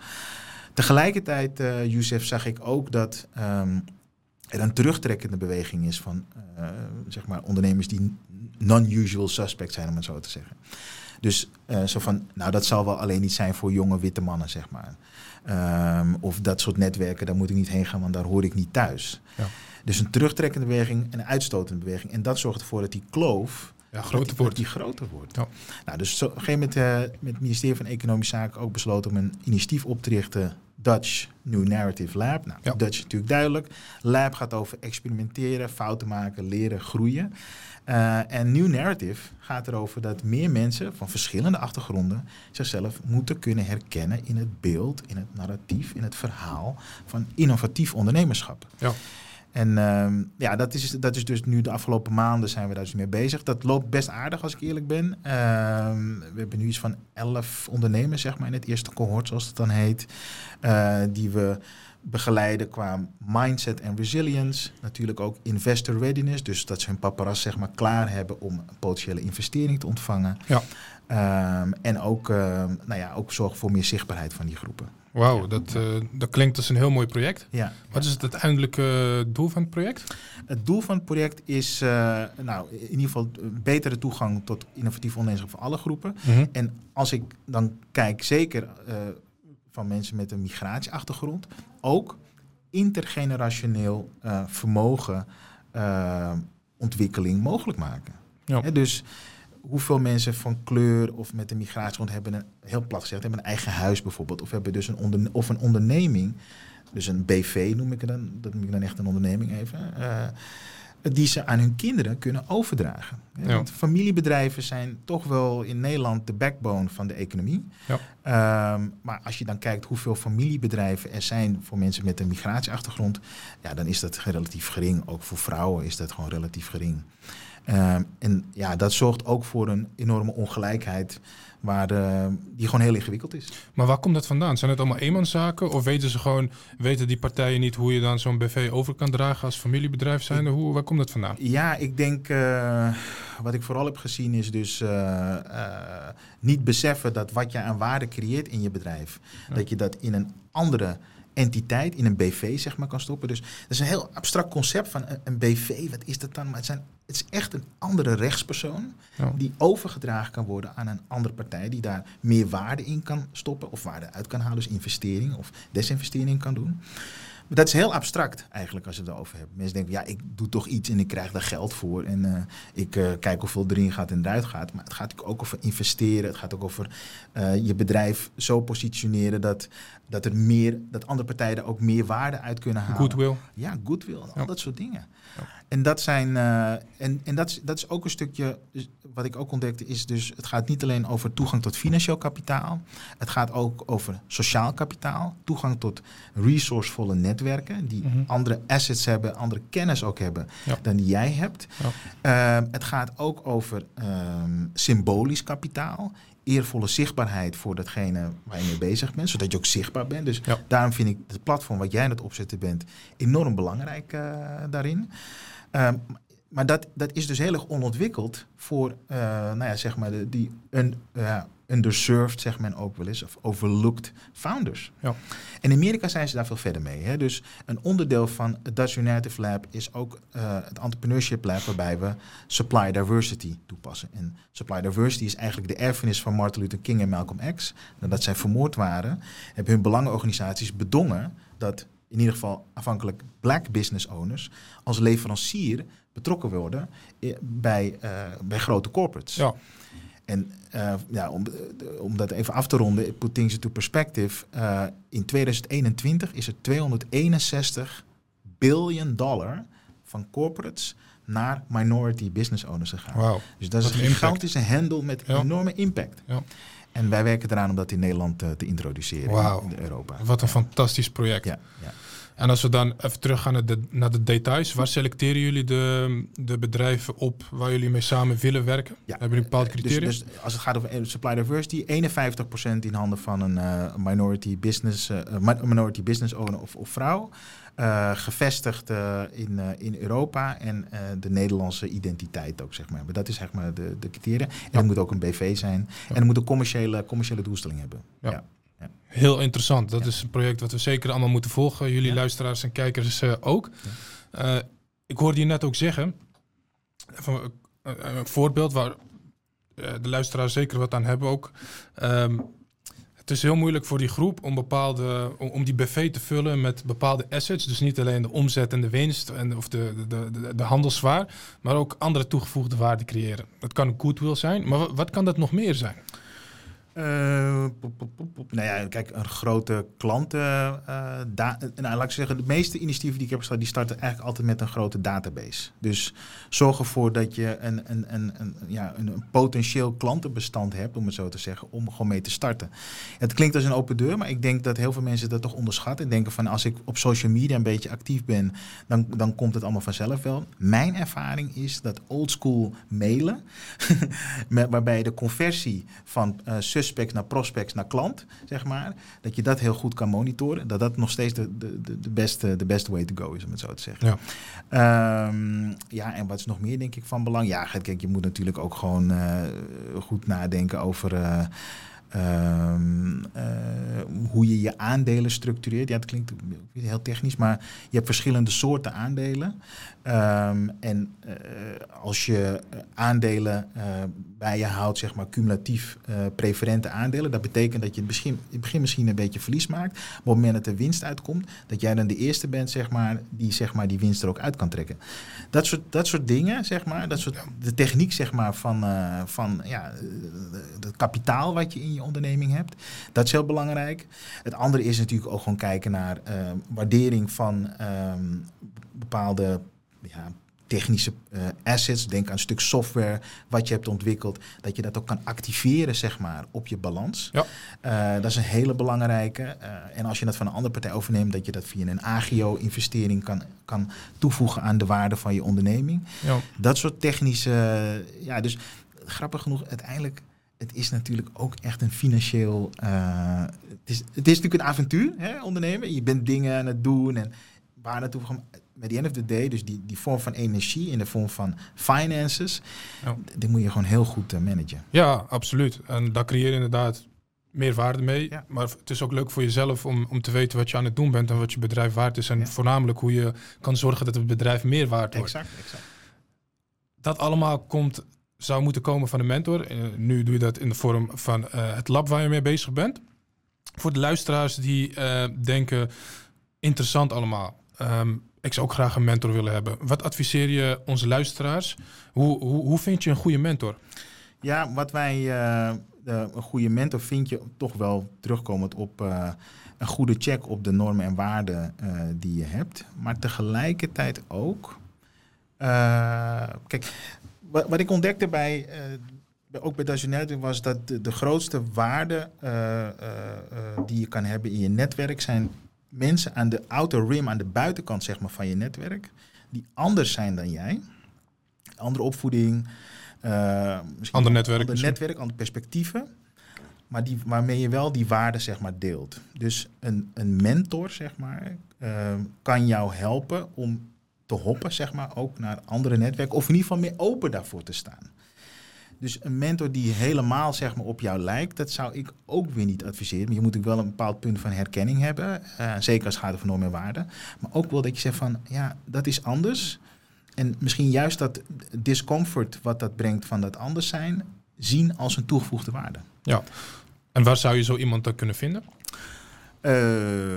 [SPEAKER 2] Tegelijkertijd, uh, Youssef, zag ik ook dat um, er een terugtrekkende beweging is van uh, zeg maar ondernemers die non-usual suspect zijn, om het zo te zeggen. Dus uh, zo van, nou dat zal wel alleen niet zijn voor jonge witte mannen, zeg maar. Um, of dat soort netwerken, daar moet ik niet heen gaan, want daar hoor ik niet thuis. Ja. Dus een terugtrekkende beweging en een uitstotende beweging. En dat zorgt ervoor dat die kloof
[SPEAKER 1] ja, groter wordt.
[SPEAKER 2] Die groter wordt. Ja. Nou, dus zo, op een gegeven moment uh, met het ministerie van Economische Zaken ook besloten om een initiatief op te richten. Dutch New Narrative Lab. Nou, ja. Dutch is natuurlijk duidelijk. Lab gaat over experimenteren, fouten maken, leren, groeien. Uh, en New Narrative gaat erover dat meer mensen van verschillende achtergronden zichzelf moeten kunnen herkennen in het beeld, in het narratief, in het verhaal van innovatief ondernemerschap. Ja. En ehm, ja, dat is, dat is dus nu de afgelopen maanden zijn we daar dus mee bezig. Dat loopt best aardig als ik eerlijk ben. Ehm, we hebben nu iets van elf ondernemers, zeg maar, in het eerste cohort, zoals het dan heet. Uh, die we begeleiden qua mindset en resilience. Natuurlijk ook investor readiness. Dus dat ze hun paparas zeg maar klaar hebben om een potentiële investering te ontvangen. Ja. Um, en ook, nou ja, ook zorgen voor meer zichtbaarheid van die groepen.
[SPEAKER 1] Wauw, dat, uh, dat klinkt als een heel mooi project. Ja, Wat is het uiteindelijke doel van het project?
[SPEAKER 2] Het doel van het project is uh, nou, in ieder geval betere toegang tot innovatief ondernemerschap voor alle groepen. Mhm. En als ik dan kijk, zeker uh, van mensen met een migratieachtergrond, ook intergenerationeel vermogen ontwikkeling mogelijk maken. Ja. dus hoeveel mensen van kleur of met een migratiegrond hebben een, heel plat gezegd, hebben een eigen huis bijvoorbeeld. Of hebben dus een, of een onderneming, dus een BV noem ik het dan, dat noem ik dan echt een onderneming even. Uh, die ze aan hun kinderen kunnen overdragen. Ja. Want familiebedrijven zijn toch wel in Nederland de backbone van de economie. Ja. Um, maar als je dan kijkt hoeveel familiebedrijven er zijn voor mensen met een migratieachtergrond, ja, dan is dat relatief gering. Ook voor vrouwen is dat gewoon relatief gering. Ehm, en ja, dat zorgt ook voor een enorme ongelijkheid waar die gewoon heel ingewikkeld is.
[SPEAKER 1] Maar waar komt dat vandaan? Zijn het allemaal eenmanszaken? Of weten ze gewoon, weten die partijen niet hoe je dan zo'n BV over kan dragen als familiebedrijf zijn? Hoe, waar komt dat vandaan?
[SPEAKER 2] Ja, ik denk, uh, wat ik vooral heb gezien is dus uh, uh, niet beseffen dat wat je aan waarde creëert in je bedrijf, dat je dat in een andere entiteit in een BV zeg maar kan stoppen. Dus dat is een heel abstract concept van een, BV. Wat is dat dan? Maar het, zijn, het is echt een andere rechtspersoon die overgedragen kan worden aan een andere partij die daar meer waarde in kan stoppen of waarde uit kan halen, dus investering of desinvestering kan doen. Maar dat is heel abstract eigenlijk als je het erover hebt. Mensen denken, ja, ik doe toch iets en ik krijg daar geld voor. En uh, ik uh, kijk hoeveel erin gaat en eruit gaat. Maar het gaat ook over investeren. Het gaat ook over uh, je bedrijf zo positioneren dat, dat er meer, dat andere partijen er ook meer waarde uit kunnen halen.
[SPEAKER 1] Goodwill.
[SPEAKER 2] Ja, goodwill. Al dat soort dingen. Ja. En dat zijn, en, en dat, is, dat is ook een stukje, dus wat ik ook ontdekte, is dus, het gaat niet alleen over toegang tot financieel kapitaal. Het gaat ook over sociaal kapitaal. Toegang tot resourcevolle netwerken die mhm. andere assets hebben, andere kennis ook hebben dan die jij hebt. Ja. Uh, het gaat ook over um, symbolisch kapitaal, eervolle zichtbaarheid voor datgene waar je mee bezig bent, zodat je ook zichtbaar bent. Dus ja. daarom vind ik het platform wat jij aan het opzetten bent enorm belangrijk uh, daarin. Um, maar dat, dat is dus heel erg onontwikkeld voor, uh, nou ja, zeg maar, de, die een, uh, underserved, zegt men ook wel eens, of overlooked founders. Ja. In Amerika zijn ze daar veel verder mee. Hè? Dus een onderdeel van het Dutch United Lab is ook uh, het Entrepreneurship Lab, waarbij we supply diversity toepassen. En supply diversity is eigenlijk de erfenis van Martin Luther King en Malcolm X. Nadat zij vermoord waren, hebben hun belangenorganisaties bedongen dat in ieder geval afhankelijk black business owners als leverancier betrokken worden eh, bij, uh, bij grote corporates. Ja. En uh, ja, om, om dat even af te ronden, put things into perspective. Uh, in 2021 is er 261 biljoen dollar van corporates naar minority business owners gegaan. Wow. Dus dat is een gigantische handel met ja. enorme impact. Ja. En wij werken eraan om dat in Nederland te introduceren wow. in Europa.
[SPEAKER 1] Wat een fantastisch project. Ja, ja. En als we dan even teruggaan naar de, naar de details, waar selecteren jullie de, de bedrijven op waar jullie mee samen willen werken? Ja. Hebben jullie bepaalde dus- criteria?
[SPEAKER 2] Dus, als het gaat over supply diversity, 51% in handen van een uh, minority, business, uh, minority business owner of, of vrouw. Uh, gevestigd in, in Europa en de Nederlandse identiteit ook, zeg maar. Maar dat is zeg maar de, de criteria. En ja. het moet ook een BV zijn. En het moet een commerciële, commerciële doelstelling hebben. ja.
[SPEAKER 1] Heel interessant. Dat is een project wat we zeker allemaal moeten volgen. Jullie luisteraars en kijkers uh, ook. Uh, ik hoorde je net ook zeggen, van, een voorbeeld waar de luisteraars zeker wat aan hebben ook. Um, het is heel moeilijk voor die groep om, bepaalde, om, die BV te vullen met bepaalde assets. Dus niet alleen de omzet en de winst en, of de, de, de, de handelswaar, maar ook andere toegevoegde waarde creëren. Dat kan een goodwill zijn, maar wat kan dat nog meer zijn?
[SPEAKER 2] Uh, nou ja, kijk, een grote klanten. Uh, nou, laat ik zeggen, de meeste initiatieven die ik heb gestart, die starten eigenlijk altijd met een grote database. Dus zorg ervoor dat je een, een, een, een, ja, een, potentieel klantenbestand hebt, om het zo te zeggen, om gewoon mee te starten. Het klinkt als een open deur, maar ik denk dat heel veel mensen dat toch onderschatten. En denken van als ik op social media een beetje actief ben, dan, dan komt het allemaal vanzelf wel. Mijn ervaring is dat oldschool mailen, waarbij de conversie van uh, suspects naar prospects naar klant, zeg maar. Dat je dat heel goed kan monitoren. Dat dat nog steeds de, de, de, beste, de beste way to go is, om het zo te zeggen. Ja. Um, ja, en wat is nog meer denk ik van belang? Ja, kijk, je moet natuurlijk ook gewoon uh, goed nadenken over... Uh, Um, uh, hoe je je aandelen structureert. Ja, het klinkt heel technisch, maar je hebt verschillende soorten aandelen. Um, en uh, als je aandelen uh, bij je houdt, zeg maar cumulatief preferente aandelen, dat betekent dat je in het begin, in het begin misschien een beetje verlies maakt. Maar op het moment dat er winst uitkomt, dat jij dan de eerste bent, zeg maar, die zeg maar, die winst er ook uit kan trekken. Dat soort, dat soort dingen, zeg maar, dat soort, de techniek zeg maar, van, van ja, het kapitaal wat je in je je onderneming hebt. Dat is heel belangrijk. Het andere is natuurlijk ook gewoon kijken naar uh, waardering van um, bepaalde ja, technische uh, assets. Denk aan een stuk software wat je hebt ontwikkeld. Dat je dat ook kan activeren, zeg maar, op je balans. Ja. Uh, dat is een hele belangrijke. Uh, en als je dat van een andere partij overneemt, dat je dat via een agio-investering kan, kan toevoegen aan de waarde van je onderneming. Ja. Dat soort technische. ja, dus grappig genoeg, uiteindelijk het is natuurlijk ook echt een financieel. Uh, het, is, het is natuurlijk een avontuur, hè, ondernemen. Je bent dingen aan het doen en waar naartoe gaan. Bij the end of the day, dus die, die vorm van energie in de vorm van finances, ja. die moet je gewoon heel goed uh, managen.
[SPEAKER 1] Ja, absoluut. En daar creëer je inderdaad meer waarde mee. Ja. Maar het is ook leuk voor jezelf om, om te weten wat je aan het doen bent en wat je bedrijf waard is. En ja. voornamelijk hoe je kan zorgen dat het bedrijf meer waard wordt. Exact, exact. Dat allemaal komt zou moeten komen van een mentor. Uh, nu doe je dat in de vorm van uh, het lab waar je mee bezig bent. Voor de luisteraars die uh, denken, interessant allemaal. Um, ik zou ook graag een mentor willen hebben. Wat adviseer je onze luisteraars? Hoe, hoe, hoe vind je een goede mentor?
[SPEAKER 2] Ja, wat wij, een goede mentor vind je toch wel terugkomend op een goede check op de normen en waarden die je hebt. Maar tegelijkertijd ook. kijk, wat, wat ik ontdekte bij, uh, ook bij Dagenelli was dat de, de grootste waarde uh, die je kan hebben in je netwerk zijn mensen aan de outer rim, aan de buitenkant zeg maar, van je netwerk, die anders zijn dan jij. Andere opvoeding,
[SPEAKER 1] ander netwerk,
[SPEAKER 2] ander netwerk, andere perspectieven. Maar die, waarmee je wel die waarden zeg maar, deelt. Dus een, een mentor zeg maar, kan jou helpen om te hoppen, zeg maar, ook naar andere netwerken. Of in ieder geval meer open daarvoor te staan. Dus een mentor die helemaal zeg maar, op jou lijkt, dat zou ik ook weer niet adviseren. Maar je moet ook wel een bepaald punt van herkenning hebben. Uh, zeker als het gaat over normen en waarden. Maar ook wel dat je zegt van, ja, dat is anders. En misschien juist dat discomfort wat dat brengt van dat anders zijn, zien als een toegevoegde waarde.
[SPEAKER 1] Ja. En waar zou je zo iemand dan kunnen vinden?
[SPEAKER 2] Uh,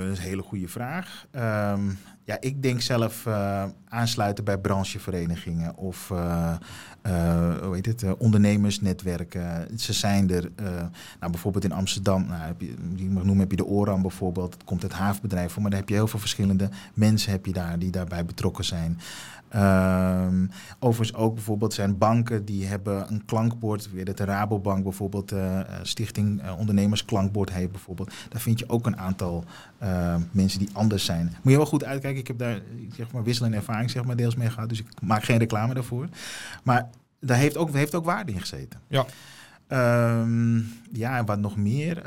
[SPEAKER 2] dat is een hele goede vraag. Um, ja, ik denk zelf uh, aansluiten bij brancheverenigingen of uh, hoe heet het, ondernemersnetwerken. Ze zijn er, nou, bijvoorbeeld in Amsterdam, nou, heb je, die mag noemen, heb je de ORAM bijvoorbeeld. Het komt het havenbedrijf voor, maar daar heb je heel veel verschillende mensen heb je daar die daarbij betrokken zijn. Um, overigens ook bijvoorbeeld zijn banken die hebben een klankbord. Weer de Rabobank bijvoorbeeld, uh, Stichting uh, Ondernemers Klankbord heeft bijvoorbeeld. Daar vind je ook een aantal mensen die anders zijn. Moet je wel goed uitkijken. Ik heb daar zeg maar, wisselende ervaring zeg maar, deels mee gehad. Dus ik maak geen reclame daarvoor. Maar daar heeft ook, heeft ook waarde in gezeten.
[SPEAKER 1] Ja.
[SPEAKER 2] Um, ja, en wat nog meer?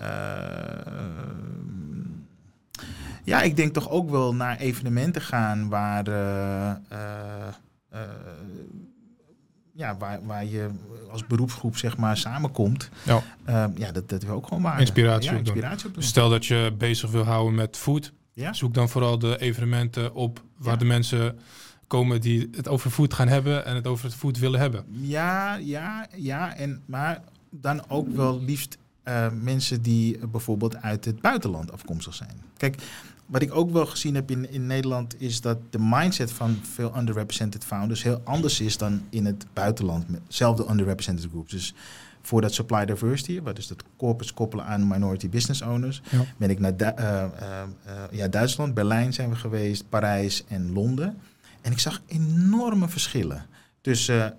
[SPEAKER 2] Ja, ik denk toch ook wel naar evenementen gaan waar, uh, uh, ja, waar, waar je als beroepsgroep zeg maar samenkomt. Ja, ja dat, dat is ook gewoon waar.
[SPEAKER 1] Inspiratie, ja, inspiratie op Stel dat je bezig wil houden met food. Ja? Zoek dan vooral de evenementen op waar de mensen komen die het over food gaan hebben en het over het food willen hebben.
[SPEAKER 2] Ja, ja, ja. En, maar dan ook wel liefst uh, mensen die bijvoorbeeld uit het buitenland afkomstig zijn. Kijk, wat ik ook wel gezien heb in, in Nederland is dat de mindset van veel underrepresented founders heel anders is dan in het buitenland. Met zelfde underrepresented groups. Dus voor dat supply diversity, wat is dat corpus koppelen aan minority business owners, ja. ben ik naar uh, uh, ja, Duitsland, Berlijn zijn we geweest, Parijs en Londen. En ik zag enorme verschillen tussen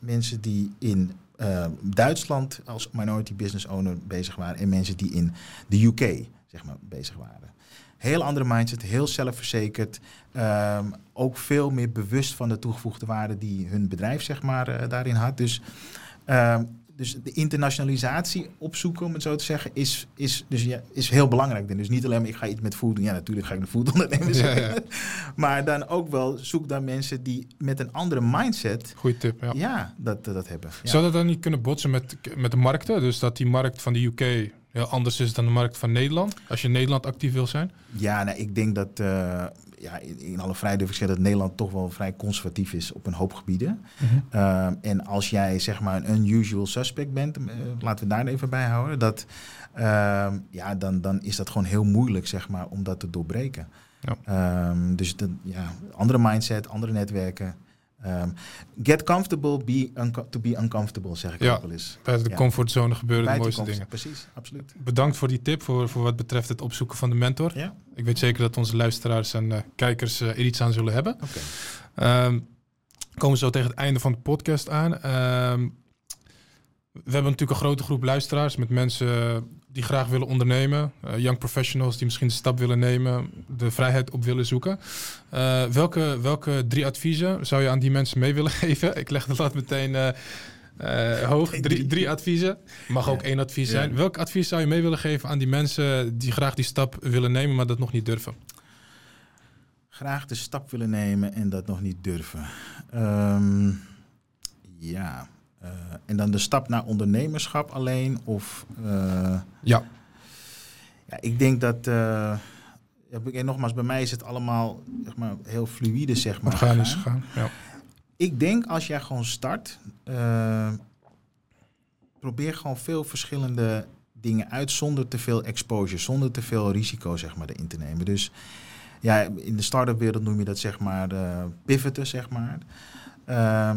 [SPEAKER 2] mensen die in Duitsland als minority business owner bezig waren en mensen die in de UK zeg maar, bezig waren. Heel andere mindset, heel zelfverzekerd. Um, ook veel meer bewust van de toegevoegde waarde die hun bedrijf zeg maar, daarin had. Dus, um, dus de internationalisatie opzoeken, om het zo te zeggen, is, is, dus ja, is heel belangrijk. Dus niet alleen maar ik ga iets met food doen. Ja, natuurlijk ga ik de food ondernemen. Ja, ja. maar dan ook wel zoek dan mensen die met een andere mindset.
[SPEAKER 1] Goeie tip, ja.
[SPEAKER 2] Ja, dat, dat hebben.
[SPEAKER 1] Zou dat dan niet kunnen botsen met, met de markten? Dus dat die markt van de UK heel anders is dan de markt van Nederland? Als je in Nederland actief wil zijn?
[SPEAKER 2] Ja, nou, ik denk dat, uh, ja, in, alle vrijheid durf ik zeggen dat Nederland toch wel vrij conservatief is op een hoop gebieden. -hmm. uh, en als jij zeg maar een unusual suspect bent, uh, laten we daar even bij houden, dat, ja, dan, dan is dat gewoon heel moeilijk zeg maar, om dat te doorbreken. Ja. dus de, ja, andere mindset, andere netwerken. Um, get comfortable, be to be uncomfortable, zeg ik
[SPEAKER 1] ja,
[SPEAKER 2] ook wel eens.
[SPEAKER 1] De comfortzone gebeuren de mooiste dingen.
[SPEAKER 2] Precies, absoluut.
[SPEAKER 1] Bedankt voor die tip, voor, voor wat betreft het opzoeken van de mentor.
[SPEAKER 2] Ja.
[SPEAKER 1] Ik weet zeker dat onze luisteraars en uh, kijkers uh, er iets aan zullen hebben.
[SPEAKER 2] Okay.
[SPEAKER 1] Um, komen we zo tegen het einde van de podcast aan. Um, we hebben natuurlijk een grote groep luisteraars met mensen die graag willen ondernemen. Uh, young professionals die misschien de stap willen nemen, de vrijheid op willen zoeken. Uh, welke, welke drie adviezen zou je aan die mensen mee willen geven? Ik leg de lat meteen uh, hoog. Drie, drie adviezen. Mag ja. ook één advies zijn. Ja. Welk advies zou je mee willen geven aan die mensen die graag die stap willen nemen, maar dat nog niet durven?
[SPEAKER 2] Graag de stap willen nemen en dat nog niet durven. Um, ja. Uh, en dan de stap naar ondernemerschap alleen? Of, uh,
[SPEAKER 1] ja.
[SPEAKER 2] ja. Ik denk dat. Uh, en nogmaals, bij mij is het allemaal zeg maar, heel fluïde, zeg maar.
[SPEAKER 1] Organisch gaan. Ja.
[SPEAKER 2] Ik denk als jij gewoon start, probeer gewoon veel verschillende dingen uit zonder te veel exposure, zonder te veel risico, zeg maar, erin te nemen. Dus ja, in de start-up wereld noem je dat, zeg maar, pivoten, zeg maar. Uh,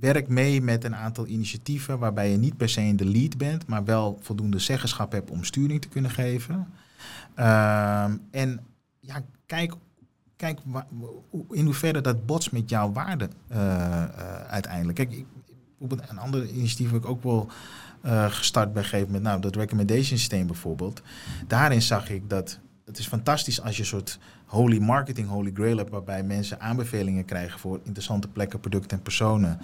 [SPEAKER 2] werk mee met een aantal initiatieven waarbij je niet per se in de lead bent, maar wel voldoende zeggenschap hebt om sturing te kunnen geven. Uh, en ja, kijk, kijk in hoeverre dat bots met jouw waarde uh, uh, uiteindelijk. Kijk, ik, een ander initiatief heb ik ook wel uh, gestart bij gegeven met, nou, dat recommendation systeem bijvoorbeeld. Daarin zag ik dat het is fantastisch als je soort holy marketing, holy grail hebt, waarbij mensen aanbevelingen krijgen voor interessante plekken, producten en personen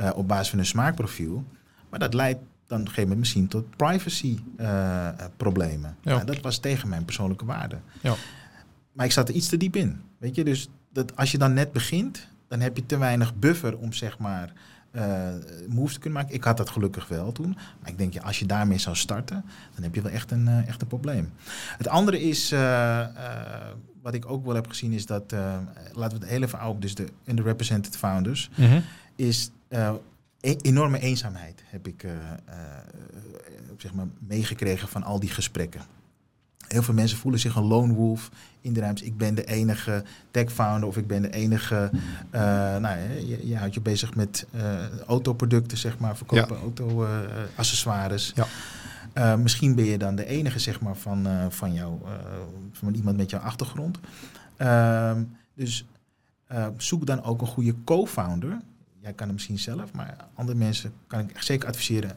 [SPEAKER 2] uh, op basis van hun smaakprofiel. Maar dat leidt dan op een gegeven moment misschien tot privacy uh, problemen. Ja. Nou, dat was tegen mijn persoonlijke waarde.
[SPEAKER 1] Ja.
[SPEAKER 2] Maar ik zat er iets te diep in. Weet je, dus dat als je dan net begint, dan heb je te weinig buffer om zeg maar uh, moves te kunnen maken. Ik had dat gelukkig wel toen. Maar ik denk, ja, als je daarmee zou starten, dan heb je wel echt een, uh, echt een probleem. Het andere is, uh, wat ik ook wel heb gezien, is dat, laten we het heel even dus de underrepresented founders,
[SPEAKER 1] mm -hmm.
[SPEAKER 2] is e enorme eenzaamheid heb ik zeg maar meegekregen van al die gesprekken. Heel veel mensen voelen zich een lone wolf in de ruimte. Ik ben de enige tech-founder of ik ben de enige... Nou, je, je, houdt je bezig met autoproducten, zeg maar, verkopen ja. auto-accessoires.
[SPEAKER 1] ja.
[SPEAKER 2] Uh, misschien ben je dan de enige, zeg maar, van, van, jou, van iemand met jouw achtergrond. Ehm, dus zoek dan ook een goede co-founder. Jij kan het misschien zelf, maar andere mensen kan ik zeker adviseren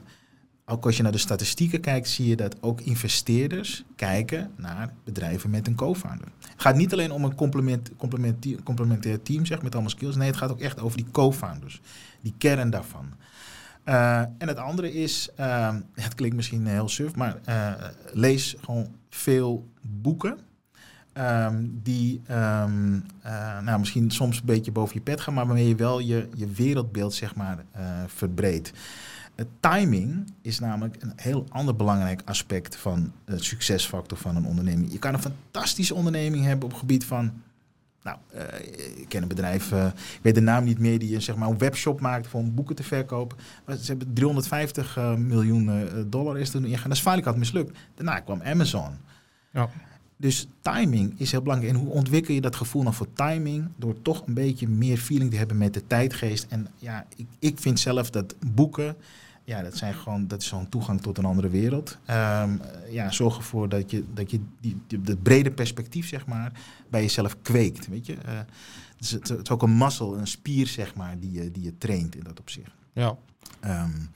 [SPEAKER 2] ook als je naar de statistieken kijkt, zie je dat ook investeerders kijken naar bedrijven met een co-founder. Het gaat niet alleen om een complement, complementair team zeg, met allemaal skills. Nee, het gaat ook echt over die co-founders. Die kern daarvan. Uh, en het andere is, uh, het klinkt misschien heel suf, maar uh, lees gewoon veel boeken. Um, die um, nou, misschien soms een beetje boven je pet gaan, maar waarmee je wel je, je wereldbeeld zeg maar, verbreedt. Timing is namelijk een heel ander belangrijk aspect van het succesfactor van een onderneming. Je kan een fantastische onderneming hebben op het gebied van nou, uh, ik ken een bedrijf, uh, ik weet de naam niet meer, die zeg maar, een webshop maakt voor om boeken te verkopen. Maar ze hebben 350 uh, miljoen dollar is er ingegaan. Dat is feitelijk had mislukt. Daarna kwam Amazon. Ja. Dus timing is heel belangrijk. En hoe ontwikkel je dat gevoel nog voor timing? Door toch een beetje meer feeling te hebben met de tijdgeest. En ja, ik, ik vind zelf dat boeken, ja, dat, zijn gewoon, dat is zo'n toegang tot een andere wereld. Um, ja, zorg ervoor dat je, dat je die, die, dat brede perspectief, zeg maar, bij jezelf kweekt. Weet je? Uh, het, is, het, is, ook een muscle, een spier, zeg maar, die je, die je traint in dat opzicht.
[SPEAKER 1] Ja.
[SPEAKER 2] Um,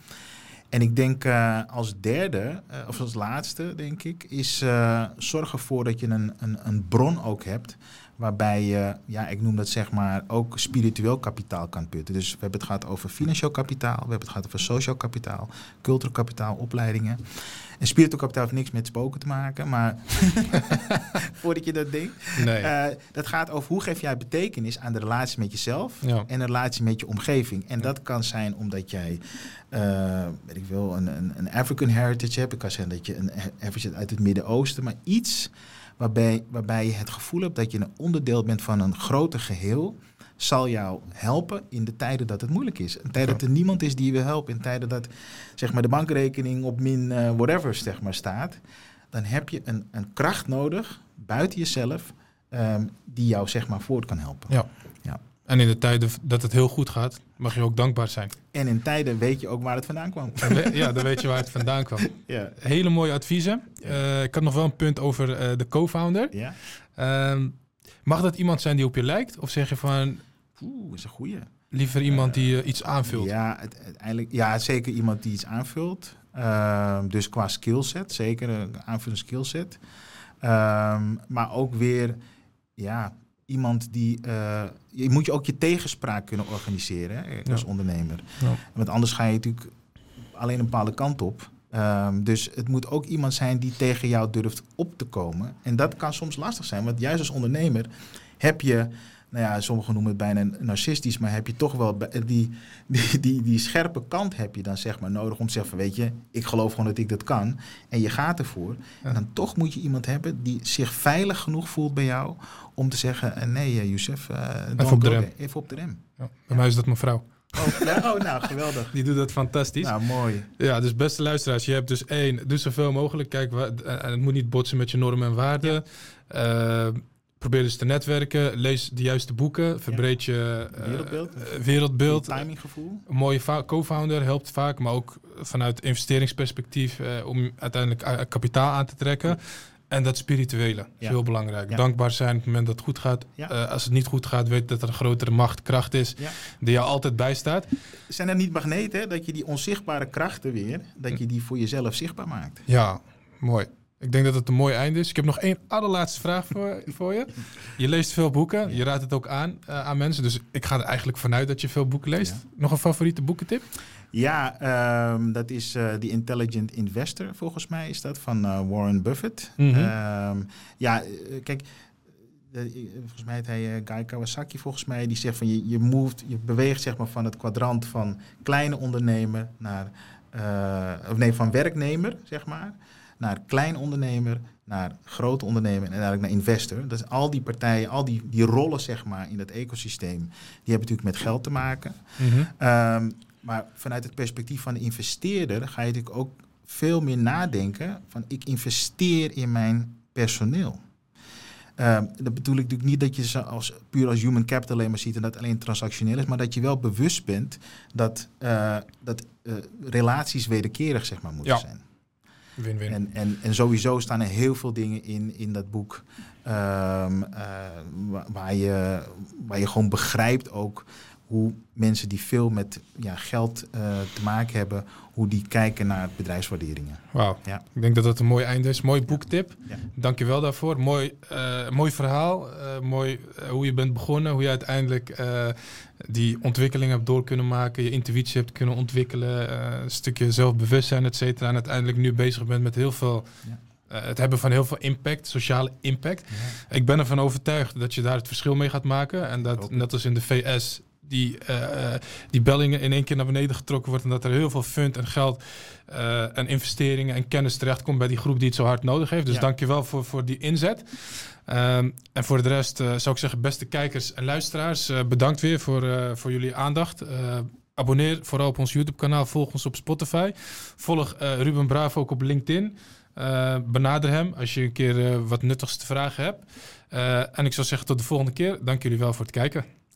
[SPEAKER 2] en ik denk uh, als derde, uh, of als laatste, denk ik, is zorg ervoor dat je een, een, een bron ook hebt. Waarbij je, ja, ik noem dat zeg maar, ook spiritueel kapitaal kan putten. Dus we hebben het gehad over financieel kapitaal, we hebben het gehad over sociaal kapitaal, cultureel kapitaal, opleidingen. En spiritueel kapitaal heeft niks met spoken te maken, maar voordat je dat denkt. Nee. Uh, dat gaat over hoe geef jij betekenis aan de relatie met jezelf ja. en de relatie met je omgeving. En dat kan zijn omdat jij, uh, weet ik wel, een, een, een, African heritage hebt. Het kan zijn dat je een heritage uit het Midden-Oosten, maar iets waarbij, waarbij je het gevoel hebt dat je een onderdeel bent van een groter geheel zal jou helpen in de tijden dat het moeilijk is. In tijden dat er niemand is die je wil helpen. In tijden dat zeg maar, de bankrekening op min uh, whatever zeg maar, staat. Dan heb je een, een kracht nodig buiten jezelf um, die jou zeg maar, voort kan helpen.
[SPEAKER 1] Ja. ja. En in de tijden dat het heel goed gaat, mag je ook dankbaar zijn.
[SPEAKER 2] En in tijden weet je ook waar het vandaan kwam.
[SPEAKER 1] Ja, dan weet je waar het vandaan kwam. Ja. Hele mooie adviezen. Uh, ik had nog wel een punt over uh, de co-founder. Ja. Um, mag dat iemand zijn die op je lijkt? Of zeg je van,
[SPEAKER 2] Oeh, is een goeie.
[SPEAKER 1] Liever iemand die uh, iets aanvult.
[SPEAKER 2] Ja, uiteindelijk, ja, zeker iemand die iets aanvult. Uh, dus qua skillset, zeker een aanvullende skillset. Um, maar ook weer, ja, iemand die. Uh, je moet je ook je tegenspraak kunnen organiseren hè, als ondernemer. Ja. Want anders ga je natuurlijk alleen een bepaalde kant op. Um, dus het moet ook iemand zijn die tegen jou durft op te komen. En dat kan soms lastig zijn, want juist als ondernemer heb je nou ja, sommigen noemen het bijna narcistisch, maar heb je toch wel die, die, die, die scherpe kant heb je dan zeg maar nodig om te zeggen weet je, ik geloof gewoon dat ik dat kan en je gaat ervoor. En dan toch moet je iemand hebben die zich veilig genoeg voelt bij jou om te zeggen eh, nee uh, Youssef, uh,
[SPEAKER 1] even, op de rem.
[SPEAKER 2] even op de rem.
[SPEAKER 1] Ja, bij mij is dat mijn vrouw.
[SPEAKER 2] Oh, oh, nou, geweldig.
[SPEAKER 1] Die doet dat fantastisch.
[SPEAKER 2] Nou, mooi.
[SPEAKER 1] Ja, dus beste luisteraars, je hebt dus één, doe zoveel mogelijk. Kijk, het moet niet botsen met je normen en waarden. Ja. Probeer dus te netwerken, lees de juiste boeken, verbreed je
[SPEAKER 2] uh, wereldbeeld.
[SPEAKER 1] Uh, wereldbeeld.
[SPEAKER 2] Timinggevoel.
[SPEAKER 1] Een mooie co-founder helpt vaak, maar ook vanuit investeringsperspectief uh, om uiteindelijk kapitaal aan te trekken. En dat spirituele is heel belangrijk. Dankbaar zijn op het moment dat het goed gaat. als het niet goed gaat, weet dat er een grotere macht, kracht is die jou altijd bijstaat.
[SPEAKER 2] Zijn er niet magneten dat je die onzichtbare krachten weer, dat je die voor jezelf zichtbaar maakt?
[SPEAKER 1] Ja, mooi. Ik denk dat het een mooi einde is. Ik heb nog één allerlaatste vraag voor, voor je. Je leest veel boeken. Je raadt het ook aan uh, aan mensen. Dus ik ga er eigenlijk vanuit dat je veel boeken leest. Nog een favoriete boekentip?
[SPEAKER 2] Ja, um, dat is uh, The Intelligent Investor, volgens mij is dat, van uh, Warren Buffett. Mm -hmm. um, ja, kijk, volgens mij heet hij Guy Kawasaki, volgens mij, die zegt van je, je, moved, je beweegt zeg maar, van het kwadrant van kleine ondernemer naar, of nee, van werknemer, zeg maar naar klein ondernemer, naar grote ondernemer en eigenlijk naar investor. Dus al die partijen, al die, die rollen zeg maar in dat ecosysteem, die hebben natuurlijk met geld te maken. Mm um, maar vanuit het perspectief van de investeerder ga je natuurlijk ook veel meer nadenken van ik investeer in mijn personeel. Um, dat bedoel ik natuurlijk niet dat je ze als, puur als human capital alleen maar ziet en dat alleen transactioneel is, maar dat je wel bewust bent dat, uh, dat uh, relaties wederkerig zeg maar, moeten ja. zijn. En, en, en sowieso staan er heel veel dingen in, in dat boek. Um, uh, waar, je, waar je gewoon begrijpt ook hoe mensen die veel met ja, geld uh, te maken hebben, hoe die kijken naar bedrijfswaarderingen.
[SPEAKER 1] Wauw, ja. ik denk dat dat een mooi einde is. Mooi boektip. Ja. Dank je wel daarvoor. Mooi, uh, mooi verhaal. Uh, mooi hoe je bent begonnen, hoe je uiteindelijk die ontwikkeling hebt door kunnen maken, je intuïtie hebt kunnen ontwikkelen, een stukje zelfbewustzijn, et cetera. En uiteindelijk nu bezig bent met heel veel... Uh, het hebben van heel veel impact, sociale impact. Ja. Ik ben ervan overtuigd dat je daar het verschil mee gaat maken. En dat, net als in de VS, die, uh, die bellingen in één keer naar beneden getrokken wordt. En dat er heel veel fund en geld uh, en investeringen en kennis terechtkomt bij die groep die het zo hard nodig heeft. Dus ja. dankjewel voor, voor die inzet. Um, en voor de rest uh, zou ik zeggen, beste kijkers en luisteraars, bedankt weer voor, voor jullie aandacht. abonneer vooral op ons YouTube-kanaal, volg ons op Spotify. Volg Ruben Bravo ook op LinkedIn. benader hem als je een keer wat nuttigs te vragen hebt. en ik zou zeggen tot de volgende keer. Dank jullie wel voor het kijken.